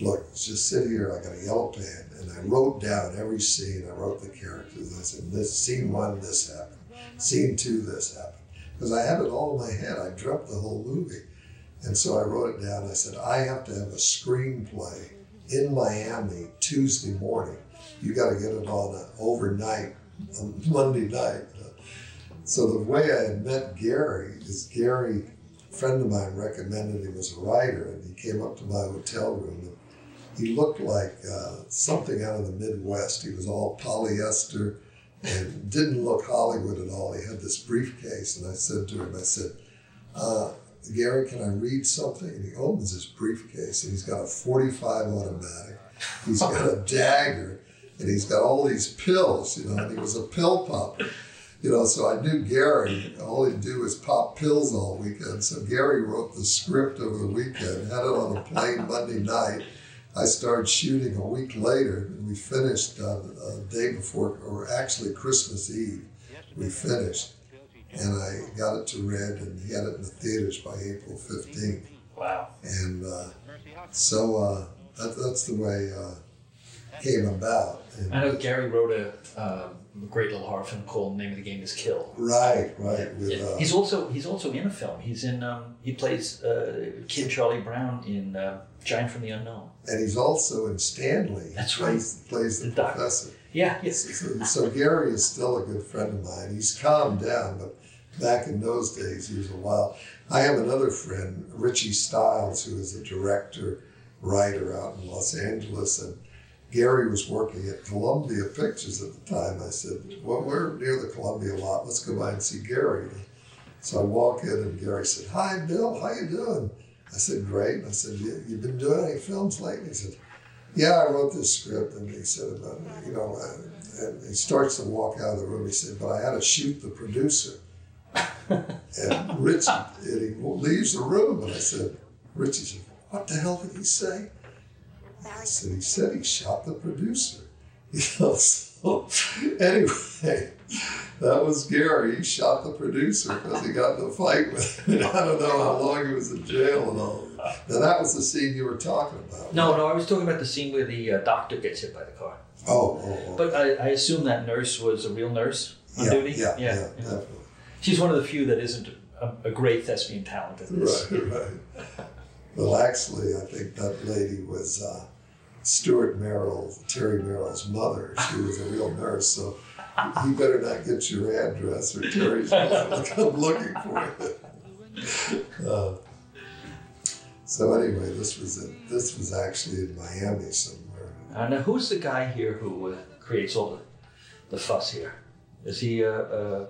look, just sit here. I got a yellow pen, and I wrote down every scene. I wrote the characters. I said, this scene one, this happened. Scene two, this happened. Because I had it all in my head. I dreamt the whole movie. And so I wrote it down. I said, I have to have a screenplay in Miami Tuesday morning. You got to get it on overnight, on Monday night. So the way I met Gary is Gary, a friend of mine, recommended him as a writer, and he came up to my hotel room. And he looked like uh, something out of the Midwest. He was all polyester and didn't look Hollywood at all. He had this briefcase, and I said to him, I said, uh, Gary, can I read something? And he opens his briefcase, and he's got a 45 automatic. He's got a dagger, and he's got all these pills, you know, and he was a pill popper. You know, so I knew Gary, all he'd do is pop pills all weekend. So Gary wrote the script over the weekend, had it on a plane Monday night. I started shooting a week later, and we finished uh, a day before, or actually Christmas Eve, we finished. And I got it to Red, and he had it in the theaters by April 15th. Wow. And uh, so uh, that, that's the way uh, it came about. And- I know Gary wrote a, um, great little horror film called "Name of the Game Is Kill." right, right. With, Yeah. uh, He's also he's also in a film. He's in um, he plays uh, Kid Charlie Brown in uh, Giant from the Unknown. and he's also in Stanley. That's right. plays, Plays the, The doc- professor. Yeah, yes. So, so Gary is still a good friend of mine. He's calmed down, but back in those days, he was a wild. I have another friend, Richie Stiles, who is a director, writer out in Los Angeles, and Gary was working at Columbia Pictures at the time. I said, "Well, we're near the Columbia lot. Let's go by and see Gary." So I walk in, and Gary said, "Hi, Bill. How you doing?" I said, "Great." I said, you, "You been doing any films lately?" He said, yeah, I wrote this script, and he said, you know, uh, and he starts to walk out of the room. He said, but I had to shoot the producer. And Richie, and he leaves the room, and I said, Richie said, what the hell did he say? I said, he said he shot the producer. You know, so anyway, that was Gary. He shot the producer because he got in a fight with him. And I don't know how long he was in jail and all. Now that was the scene you were talking about. No, no, I was talking about the scene where the uh, doctor gets hit by the car. Oh, oh, oh. But I, I assume that nurse was a real nurse on yeah, duty. Yeah, yeah, yeah. definitely. She's one of the few that isn't a, a great thespian talent in this. Right, right. Well, actually, I think that lady was uh, Stuart Merrill, Terry Merrill's mother. She was a real nurse, so you better not get your address or Terry's gonna come looking for you. Uh, so anyway, this was this was actually in Miami somewhere. Uh, now, who's the guy here who uh, creates all the, the fuss here? Is he, uh, uh,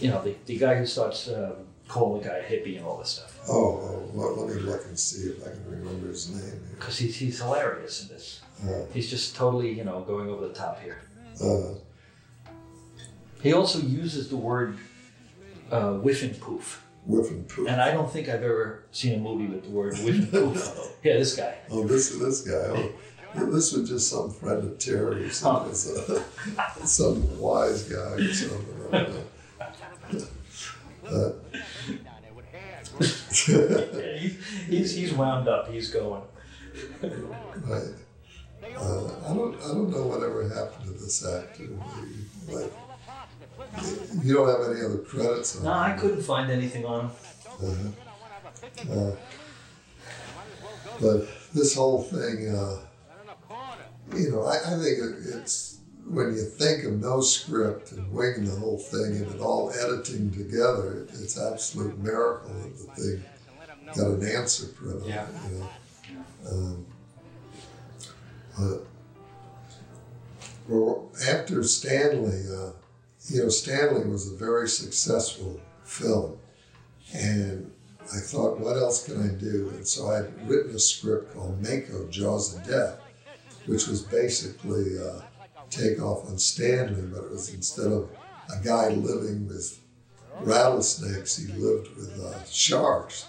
you know, the, the guy who starts um, calling the guy a hippie and all this stuff? Oh, oh let, let me look and see if I can remember his name. Because he's, he's hilarious in this. Uh, He's just totally, you know, going over the top here. uh, He also uses the word uh, whiff and poof. Whiff and Poof. And I don't think I've ever seen a movie with the word whiff and poof. Yeah, this guy. Oh, this this guy. Oh, this was just some friend of Terry's. Huh. uh, some wise guy or something. I don't know. Uh, Yeah, he's, he's, wound up. He's going. right. Uh, I don't. I don't know whatever happened to this actor. Like, you don't have any other credits on No, I couldn't find anything on him. Uh-huh. Uh, but this whole thing, uh, you know, I, I think it, it's when you think of no script and winging the whole thing and it all editing together, it's absolute miracle that the thing got an answer printed. Yeah. You know? um, but well, after Stanley, uh, you know, Stanley was a very successful film. And I thought, what else can I do? And so I'd written a script called Mako, Jaws of Death, which was basically a takeoff on Stanley, but it was instead of a guy living with rattlesnakes, he lived with uh, sharks.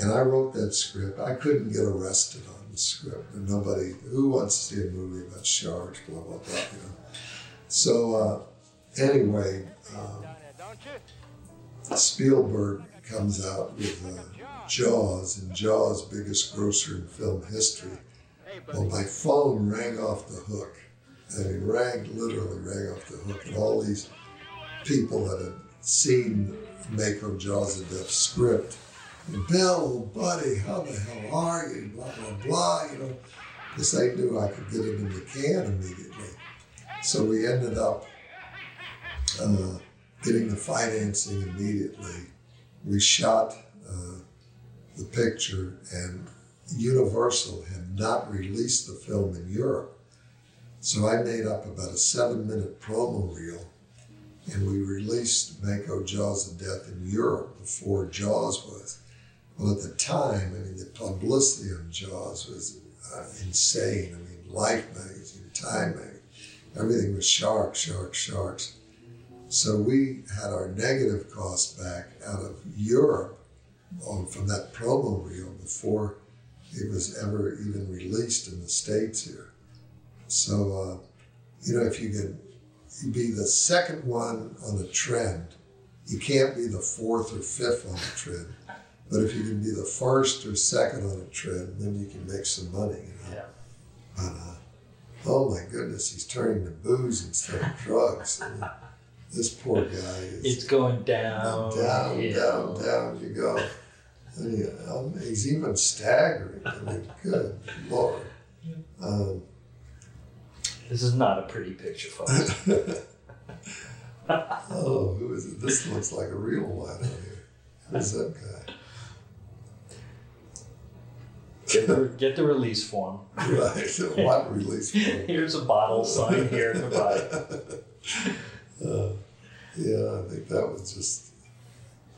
And I wrote that script. I couldn't get arrested on the script. And nobody, who wants to see a movie about sharks, blah, blah, blah, you know. So, uh, anyway, um, Spielberg comes out with uh, Jaws, and Jaws' biggest grosser in film history. Well, my phone rang off the hook. I mean, rang, literally rang off the hook. And all these people that had seen Mako Jaws of Death script, and Bill, buddy, how the hell are you? Blah, blah, blah, you know, because they knew I could get it in the can immediately. So we ended up uh, getting the financing immediately. We shot uh, the picture, and Universal had not released the film in Europe. So I made up about a seven minute promo reel, and we released Mako Jaws of Death in Europe before Jaws was. Well, at the time, I mean, the publicity on Jaws was uh, insane. I mean, Life magazine, Time magazine, everything was sharks, sharks, sharks. So we had our negative costs back out of Europe from that promo reel before it was ever even released in the States here. So, uh, you know, if you can be the second one on a trend, you can't be the fourth or fifth on a trend. But if you can be the first or second on a trend, then you can make some money. You know? Yeah. But uh, oh my goodness, he's turning to booze instead of drugs. I mean, this poor guy is It's going down. down, hill. down, down you go. He, um, he's even staggering. I mean, good lord. Um, This is not a pretty picture, folks. oh, who is it? This looks like a real one out here. Who's that guy? get, the, get the release form. Right, what release form? Here's a bottle, sign here, goodbye. Uh, yeah, I think that was just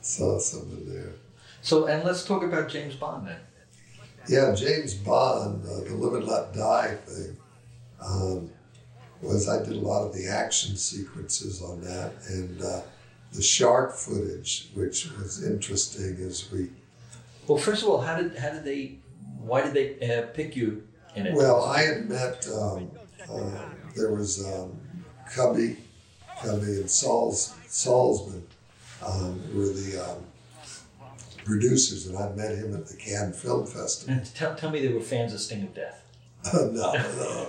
saw something there. So, and let's talk about James Bond then. Yeah, James Bond, uh, the Live and Let Die thing, um, was I did a lot of the action sequences on that, and uh, the shark footage, which was interesting, as we Well, first of all, how did how did they? Why did they uh, pick you in it? Well, I had met, um, uh, there was um, Cubby, Cubby and Sauls, Saltzman um, were the um, producers, and I met him at the Cannes Film Festival. and tell, tell me they were fans of Sting of Death. no, no,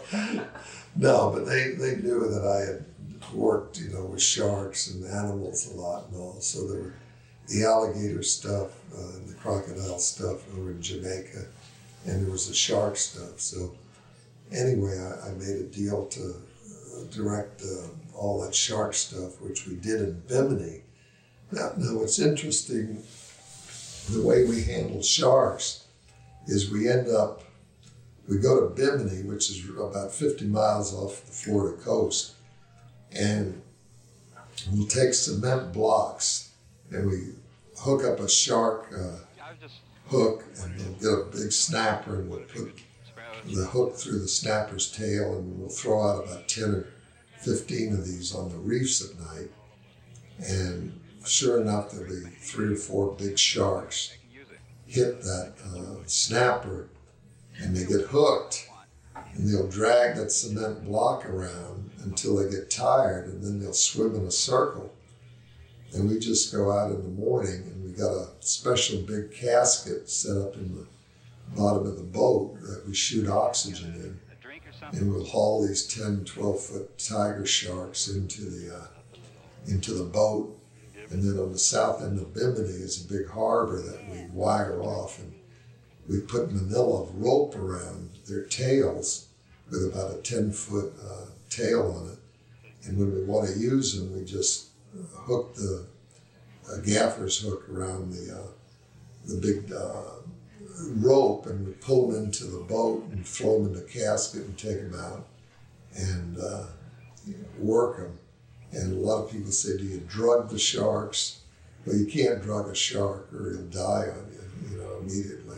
no, but they, they knew that I had worked, you know, with sharks and animals a lot and all. So there were the alligator stuff uh, and the crocodile stuff over in Jamaica, and there was the shark stuff. So anyway, I, I made a deal to uh, direct uh, all that shark stuff, which we did in Bimini. Now, now, what's interesting, the way we handle sharks is we end up we go to Bimini, which is about 50 miles off the Florida coast, and we'll take cement blocks and we hook up a shark uh, hook and we'll get a big snapper and we'll put the hook through the snapper's tail and we'll throw out about 10 or 15 of these on the reefs at night. And sure enough, there'll be three or four big sharks hit that uh, snapper and they get hooked and they'll drag that cement block around until they get tired and then they'll swim in a circle. And we just go out in the morning and we got a special big casket set up in the bottom of the boat that we shoot oxygen in. And we'll haul these 10, 12 foot tiger sharks into the, uh, into the boat. And then on the south end of Bimini is a big harbor that we wire off and we put manila rope around their tails with about a 10 foot uh, tail on it. And when we want to use them, we just hook the uh, gaffer's hook around the, uh, the big uh, rope and we pull them into the boat and throw them in the casket and take them out and uh, work them. And a lot of people say, Do you drug the sharks? Well, you can't drug a shark or he'll die on you, you know, immediately.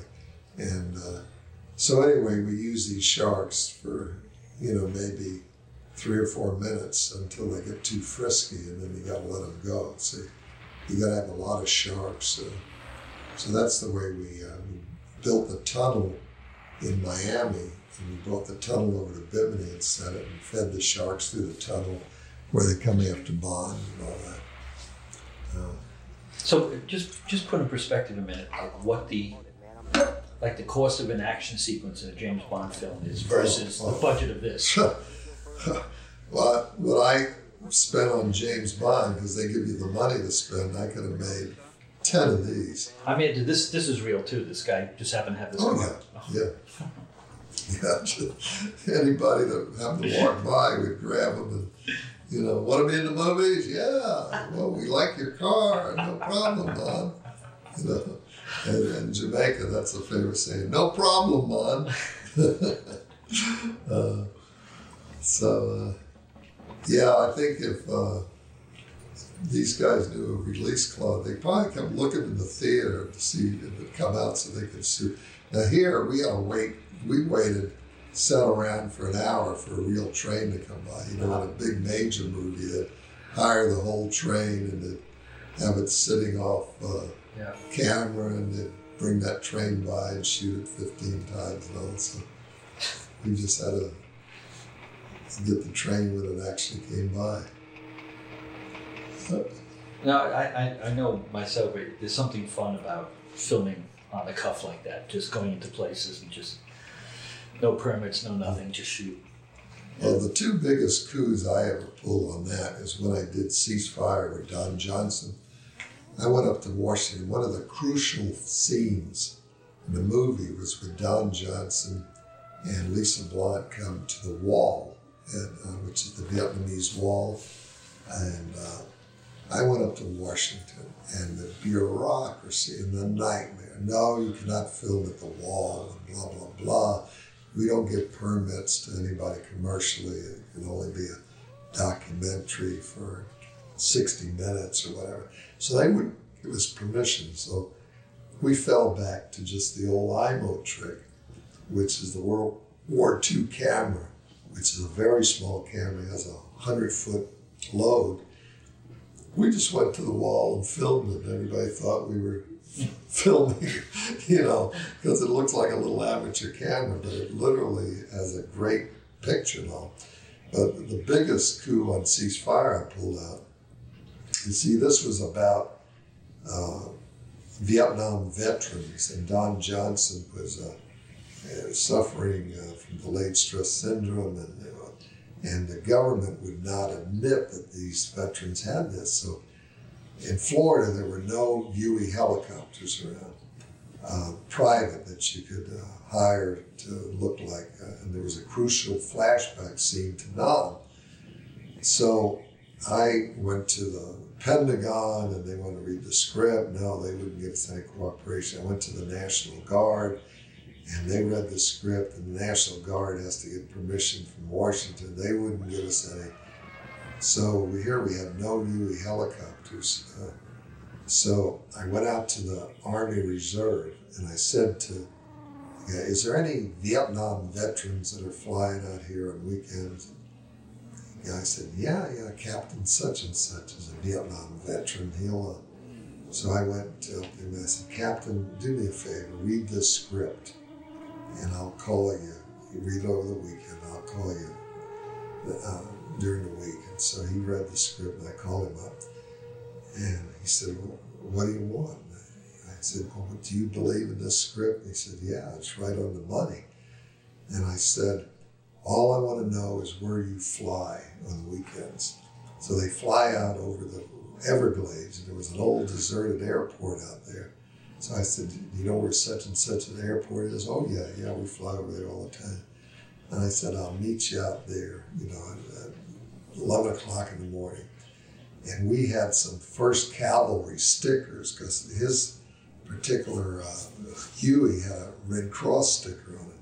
And uh, so anyway, we use these sharks for, you know, maybe three or four minutes until they get too frisky, and then you got to let them go. So you got to have a lot of sharks. Uh, so that's the way we, uh, we built the tunnel in Miami, and we brought the tunnel over to Bimini and set it and fed the sharks through the tunnel where they come after Bond and all that. Uh, So just just put in perspective a minute what the like the cost of an action sequence in a James Bond film is versus Oh, oh. the budget of this. well, what I spent on James Bond, because they give you the money to spend, I could have made 10 of these. I mean, this this is real too. This guy just happened to have this. Oh, car. yeah. Yeah. Yeah, anybody that happened to walk by would grab them and, you know, want to be in the movies? Yeah. Well, we like your car. No problem, Bob. You know, and in Jamaica, that's a famous saying, no problem, Mon. uh, so, uh, yeah, I think if uh, these guys knew a release clause, they'd probably come looking in the theater to see if it would come out so they could sue. Now here we gotta wait. We waited sat around for an hour for a real train to come by. You know, in a big major movie, that hire the whole train and have it sitting off uh, Yeah. camera and they'd bring that train by and shoot it 15 times and all. So we just had to get the train when it actually came by. No, I, I, I know myself. There's something fun about filming on the cuff like that. Just going into places and just no permits, no nothing, just shoot. Well, the two biggest coups I ever pulled on that is when I did Ceasefire with Don Johnson. I went up to Washington. One of the crucial scenes in the movie was with Don Johnson and Lisa Blount come to the wall, and, uh, which is the Vietnamese wall. And uh, I went up to Washington, and the bureaucracy and the nightmare. No, you cannot film at the wall, and blah, blah, blah. We don't give permits to anybody commercially. It can only be a documentary for 60 minutes or whatever. So they would give us permission. So we fell back to just the old Eyemo trick, which is the World War II camera, which is a very small camera, has a 100 foot load. We just went to the wall and filmed it. Everybody thought we were filming, you know, because it looks like a little amateur camera, but it literally has a great picture now. But the biggest coup on ceasefire I pulled out, you see, this was about uh, Vietnam veterans, and Don Johnson was uh, uh, suffering uh, from delayed stress syndrome, and and the government would not admit that these veterans had this. So in Florida, there were no Huey helicopters around, uh, private that you could uh, hire to look like, uh, and there was a crucial flashback scene to Nam. So I went to the Pentagon and they want to read the script. No, they wouldn't give us any cooperation. I went to the National Guard and they read the script, and the National Guard has to get permission from Washington. They wouldn't give us any. So here we have no Huey helicopters. Uh, so I went out to the Army Reserve and I said to "Is there any Vietnam veterans that are flying out here on weekends?" Guy said, "Yeah, yeah, Captain such and such is a Vietnam veteran. He'll." Uh, so I went to him and I said, Captain, do me a favor, read this script and I'll call you. You read over the weekend, I'll call you uh, during the week. And so he read the script and I called him up and he said, well, What do you want? I said, Well, do you believe in this script? And he said, Yeah, it's right on the money. And I said, All I want to know is where you fly on the weekends. So they fly out over the Everglades, and there was an old deserted airport out there. So I said, do "You know where such and such an airport is?" Oh yeah, yeah, we fly over there all the time. And I said, "I'll meet you out there, you know, at, at eleven o'clock in the morning." And we had some First Cavalry stickers because his particular uh, Huey had a Red Cross sticker on it.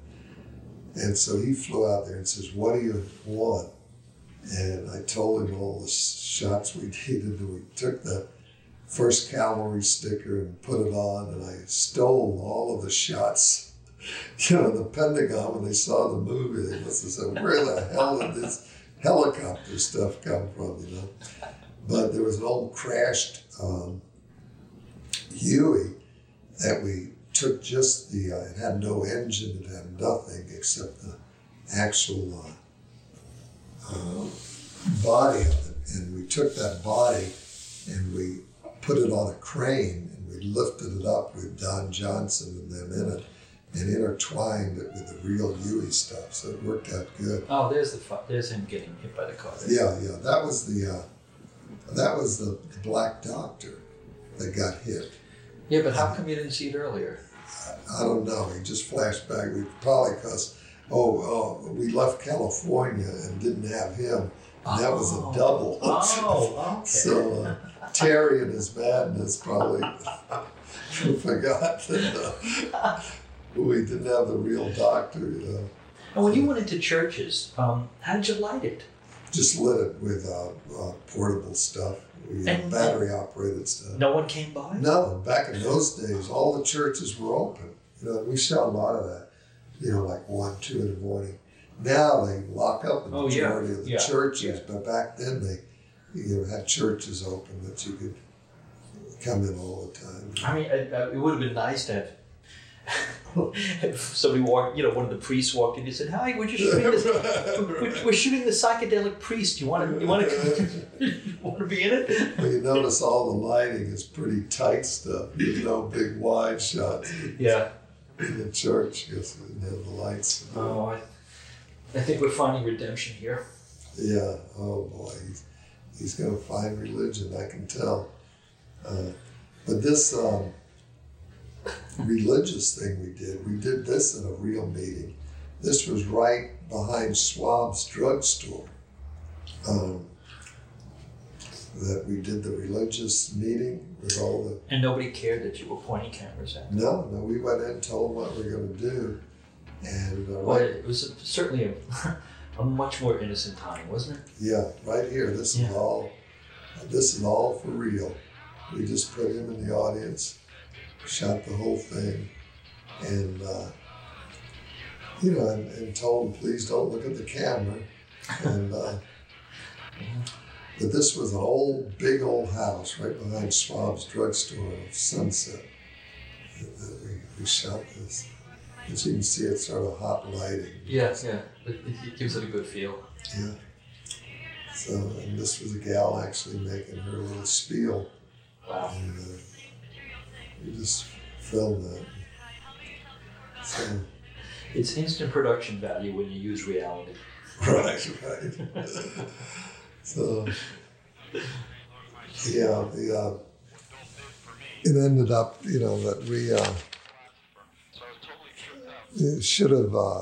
And so he flew out there and says, "What do you want?" And I told him all the shots we needed, and we took the First Cavalry sticker and put it on, and I stole all of the shots. You know, the Pentagon, when they saw the movie, they must have said, Where the hell did this helicopter stuff come from, you know? But there was an old crashed um, Huey that we took just the, uh, it had no engine, it had nothing except the actual uh, uh, body of it. And we took that body and we put it on a crane and we lifted it up with Don Johnson and them in it and intertwined it with the real Huey stuff. So it worked out good. Oh, there's the fu- there's him getting hit by the car. Yeah, yeah. That was the uh, that was the, the black doctor that got hit. Yeah, but how come you didn't see it earlier? I don't know. He just flashed back. We probably because oh, oh we left California and didn't have him. And that was Oh. a double. Oh, okay. So uh, Terry and his madness probably forgot that uh, we didn't have the real doctor, you know. And when you went into churches, um, how did you light it? Just lit it with uh, uh, portable stuff, you know, And- battery operated stuff. No one came by. No, back in those days, all the churches were open. You know, we saw a lot of that. you know, like one, two in the morning. Now they lock up the Oh, yeah. majority of the Yeah. churches, Yeah. but back then they, you know, had churches open that you could come in all the time. I mean, it, uh, it would have been nice to have. somebody walked, you know, one of the priests walked in and said, "Hi, we're just shooting this. We're, we're shooting the psychedelic priest. You want to? You want to? you want to be in it?" Well, you notice all the lighting is pretty tight stuff. There's no big wide shots Yeah. in the church because they didn't the lights. Oh, I, I think we're finding redemption here. Yeah. Oh boy, he's, he's going to find religion. I can tell. Uh, but this um, religious thing we did, we did this in a real meeting. This was right behind Schwab's drugstore. Um, that we did the religious meeting with all the And nobody cared that you were pointing cameras at. them. No, no, we went in, and told them what we are going to do, and uh, Well, right, it was certainly a, a much more innocent time, wasn't it? yeah, right here. This Yeah. is all, this is all for real. We just put him in the audience, shot the whole thing, and uh, you know, and, and told him, please don't look at the camera. And uh, but this was an old, big old house right behind Schwab's drugstore of Sunset. we, we shot this. As you can see, it's sort of hot lighting. Yeah, yeah. It, it gives it a good feel. Yeah. So, and this was a gal actually making her little spiel, Wow. and uh, we just filmed that. So, It's instant production value when you use reality. right, right. so, yeah, the uh, it ended up, you know, that we uh, should have uh,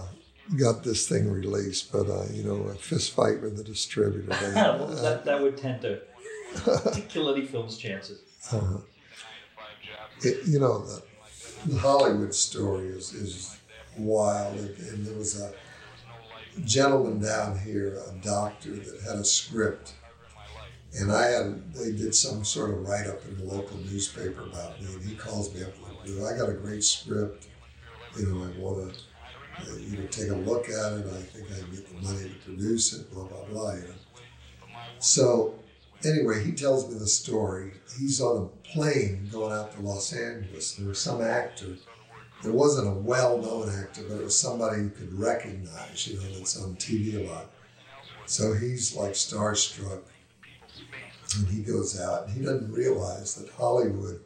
got this thing released, but uh, you know, a fist fight with the distributor. They, that, that would tend to, to kill any film's chances. uh, it, you know, the, the Hollywood story is, is wild. And, and there was a gentleman down here, a doctor, that had a script. And I had, they did some sort of write up in the local newspaper about me. And he calls me up and goes, I got a great script. You know, I want to, uh, you know, take a look at it. I think I can get the money to produce it, blah, blah, blah. You know. So anyway, he tells me the story. He's on a plane going out to Los Angeles. There was some actor. It wasn't a well-known actor, but it was somebody you could recognize, you know, that's on TV a lot. So he's like starstruck, and he goes out, and he doesn't realize that Hollywood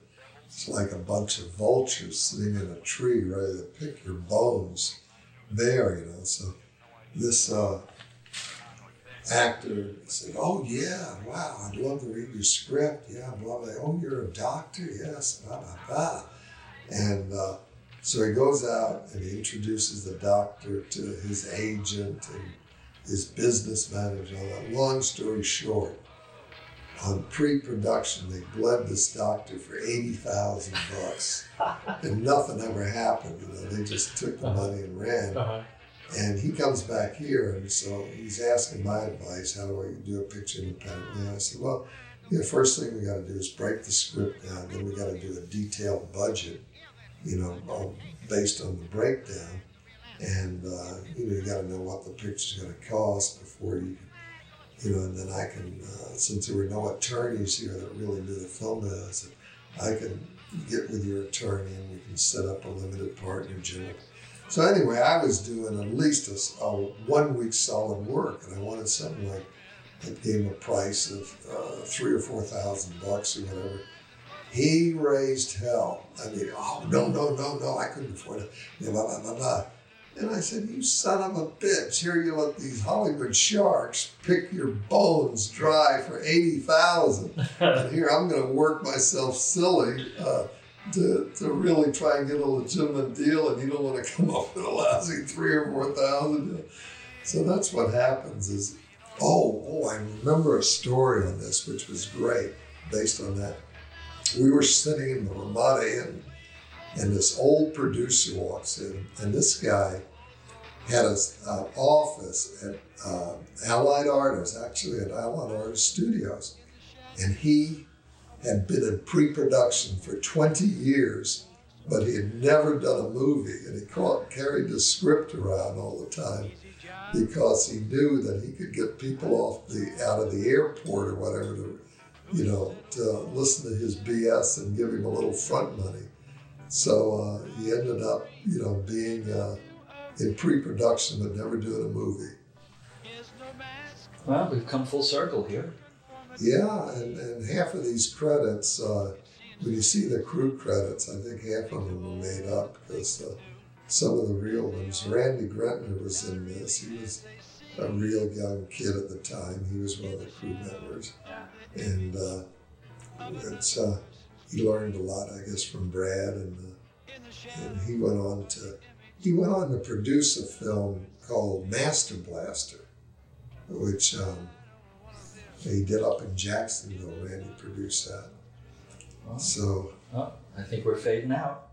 is like a bunch of vultures sitting in a tree, ready to pick your bones there, you know. So this uh, actor said, "Oh yeah, wow, I'd love to read your script. Yeah, blah blah. Oh, you're a doctor? Yes, blah blah blah." And uh, so he goes out and he introduces the doctor to his agent and his business manager. All that. Long story short, on pre-production, they bled this doctor for eighty thousand bucks, and nothing ever happened. You know, they just took the money and ran. Uh-huh. And he comes back here, and so he's asking my advice. How do I do a picture independently? And I said, well, know, first thing we got to do is break the script down. Then we got to do a detailed budget, you know, based on the breakdown. And uh, you know, you got to know what the picture's going to cost before you, you know. And then I can, uh, since there were no attorneys here that really knew the film, I said, I can get with your attorney and we can set up a limited partner partnership. So anyway, I was doing at least a one week solid work, and I wanted something like that gave him a price of uh, three or four thousand bucks or whatever. He raised hell. I mean, oh no, no, no, no, I couldn't afford it. Blah blah blah blah. And I said, "You son of a bitch! Here you let these Hollywood sharks pick your bones dry for eighty thousand, and here I'm going to work myself silly." Uh, to, to really try and get a legitimate deal, and you don't want to come up with a lousy three or four thousand. So that's what happens. Is oh oh I remember a story on this which was great based on that. We were sitting in the Ramada Inn, and this old producer walks in, and this guy had an uh, office at uh, Allied Artists, actually at Allied Artists Studios, and he had been in pre-production for 20 years but he had never done a movie, and he caught, carried the script around all the time because he knew that he could get people off the out of the airport or whatever to, you know, to listen to his BS and give him a little front money. So uh, he ended up, you know, being uh, in pre-production but never doing a movie. Well, we've come full circle here. Yeah, and, and half of these credits, uh, when you see the crew credits, I think half of them were made up because uh, some of the real ones. Randy Gretner was in this. He was a real young kid at the time. He was one of the crew members, and uh, it's uh, he learned a lot, I guess, from Brad, and uh, and he went on to he went on to produce a film called Master Blaster, which um, he did up in Jacksonville. Randy produced that. Wow. So Oh, I think we're fading out.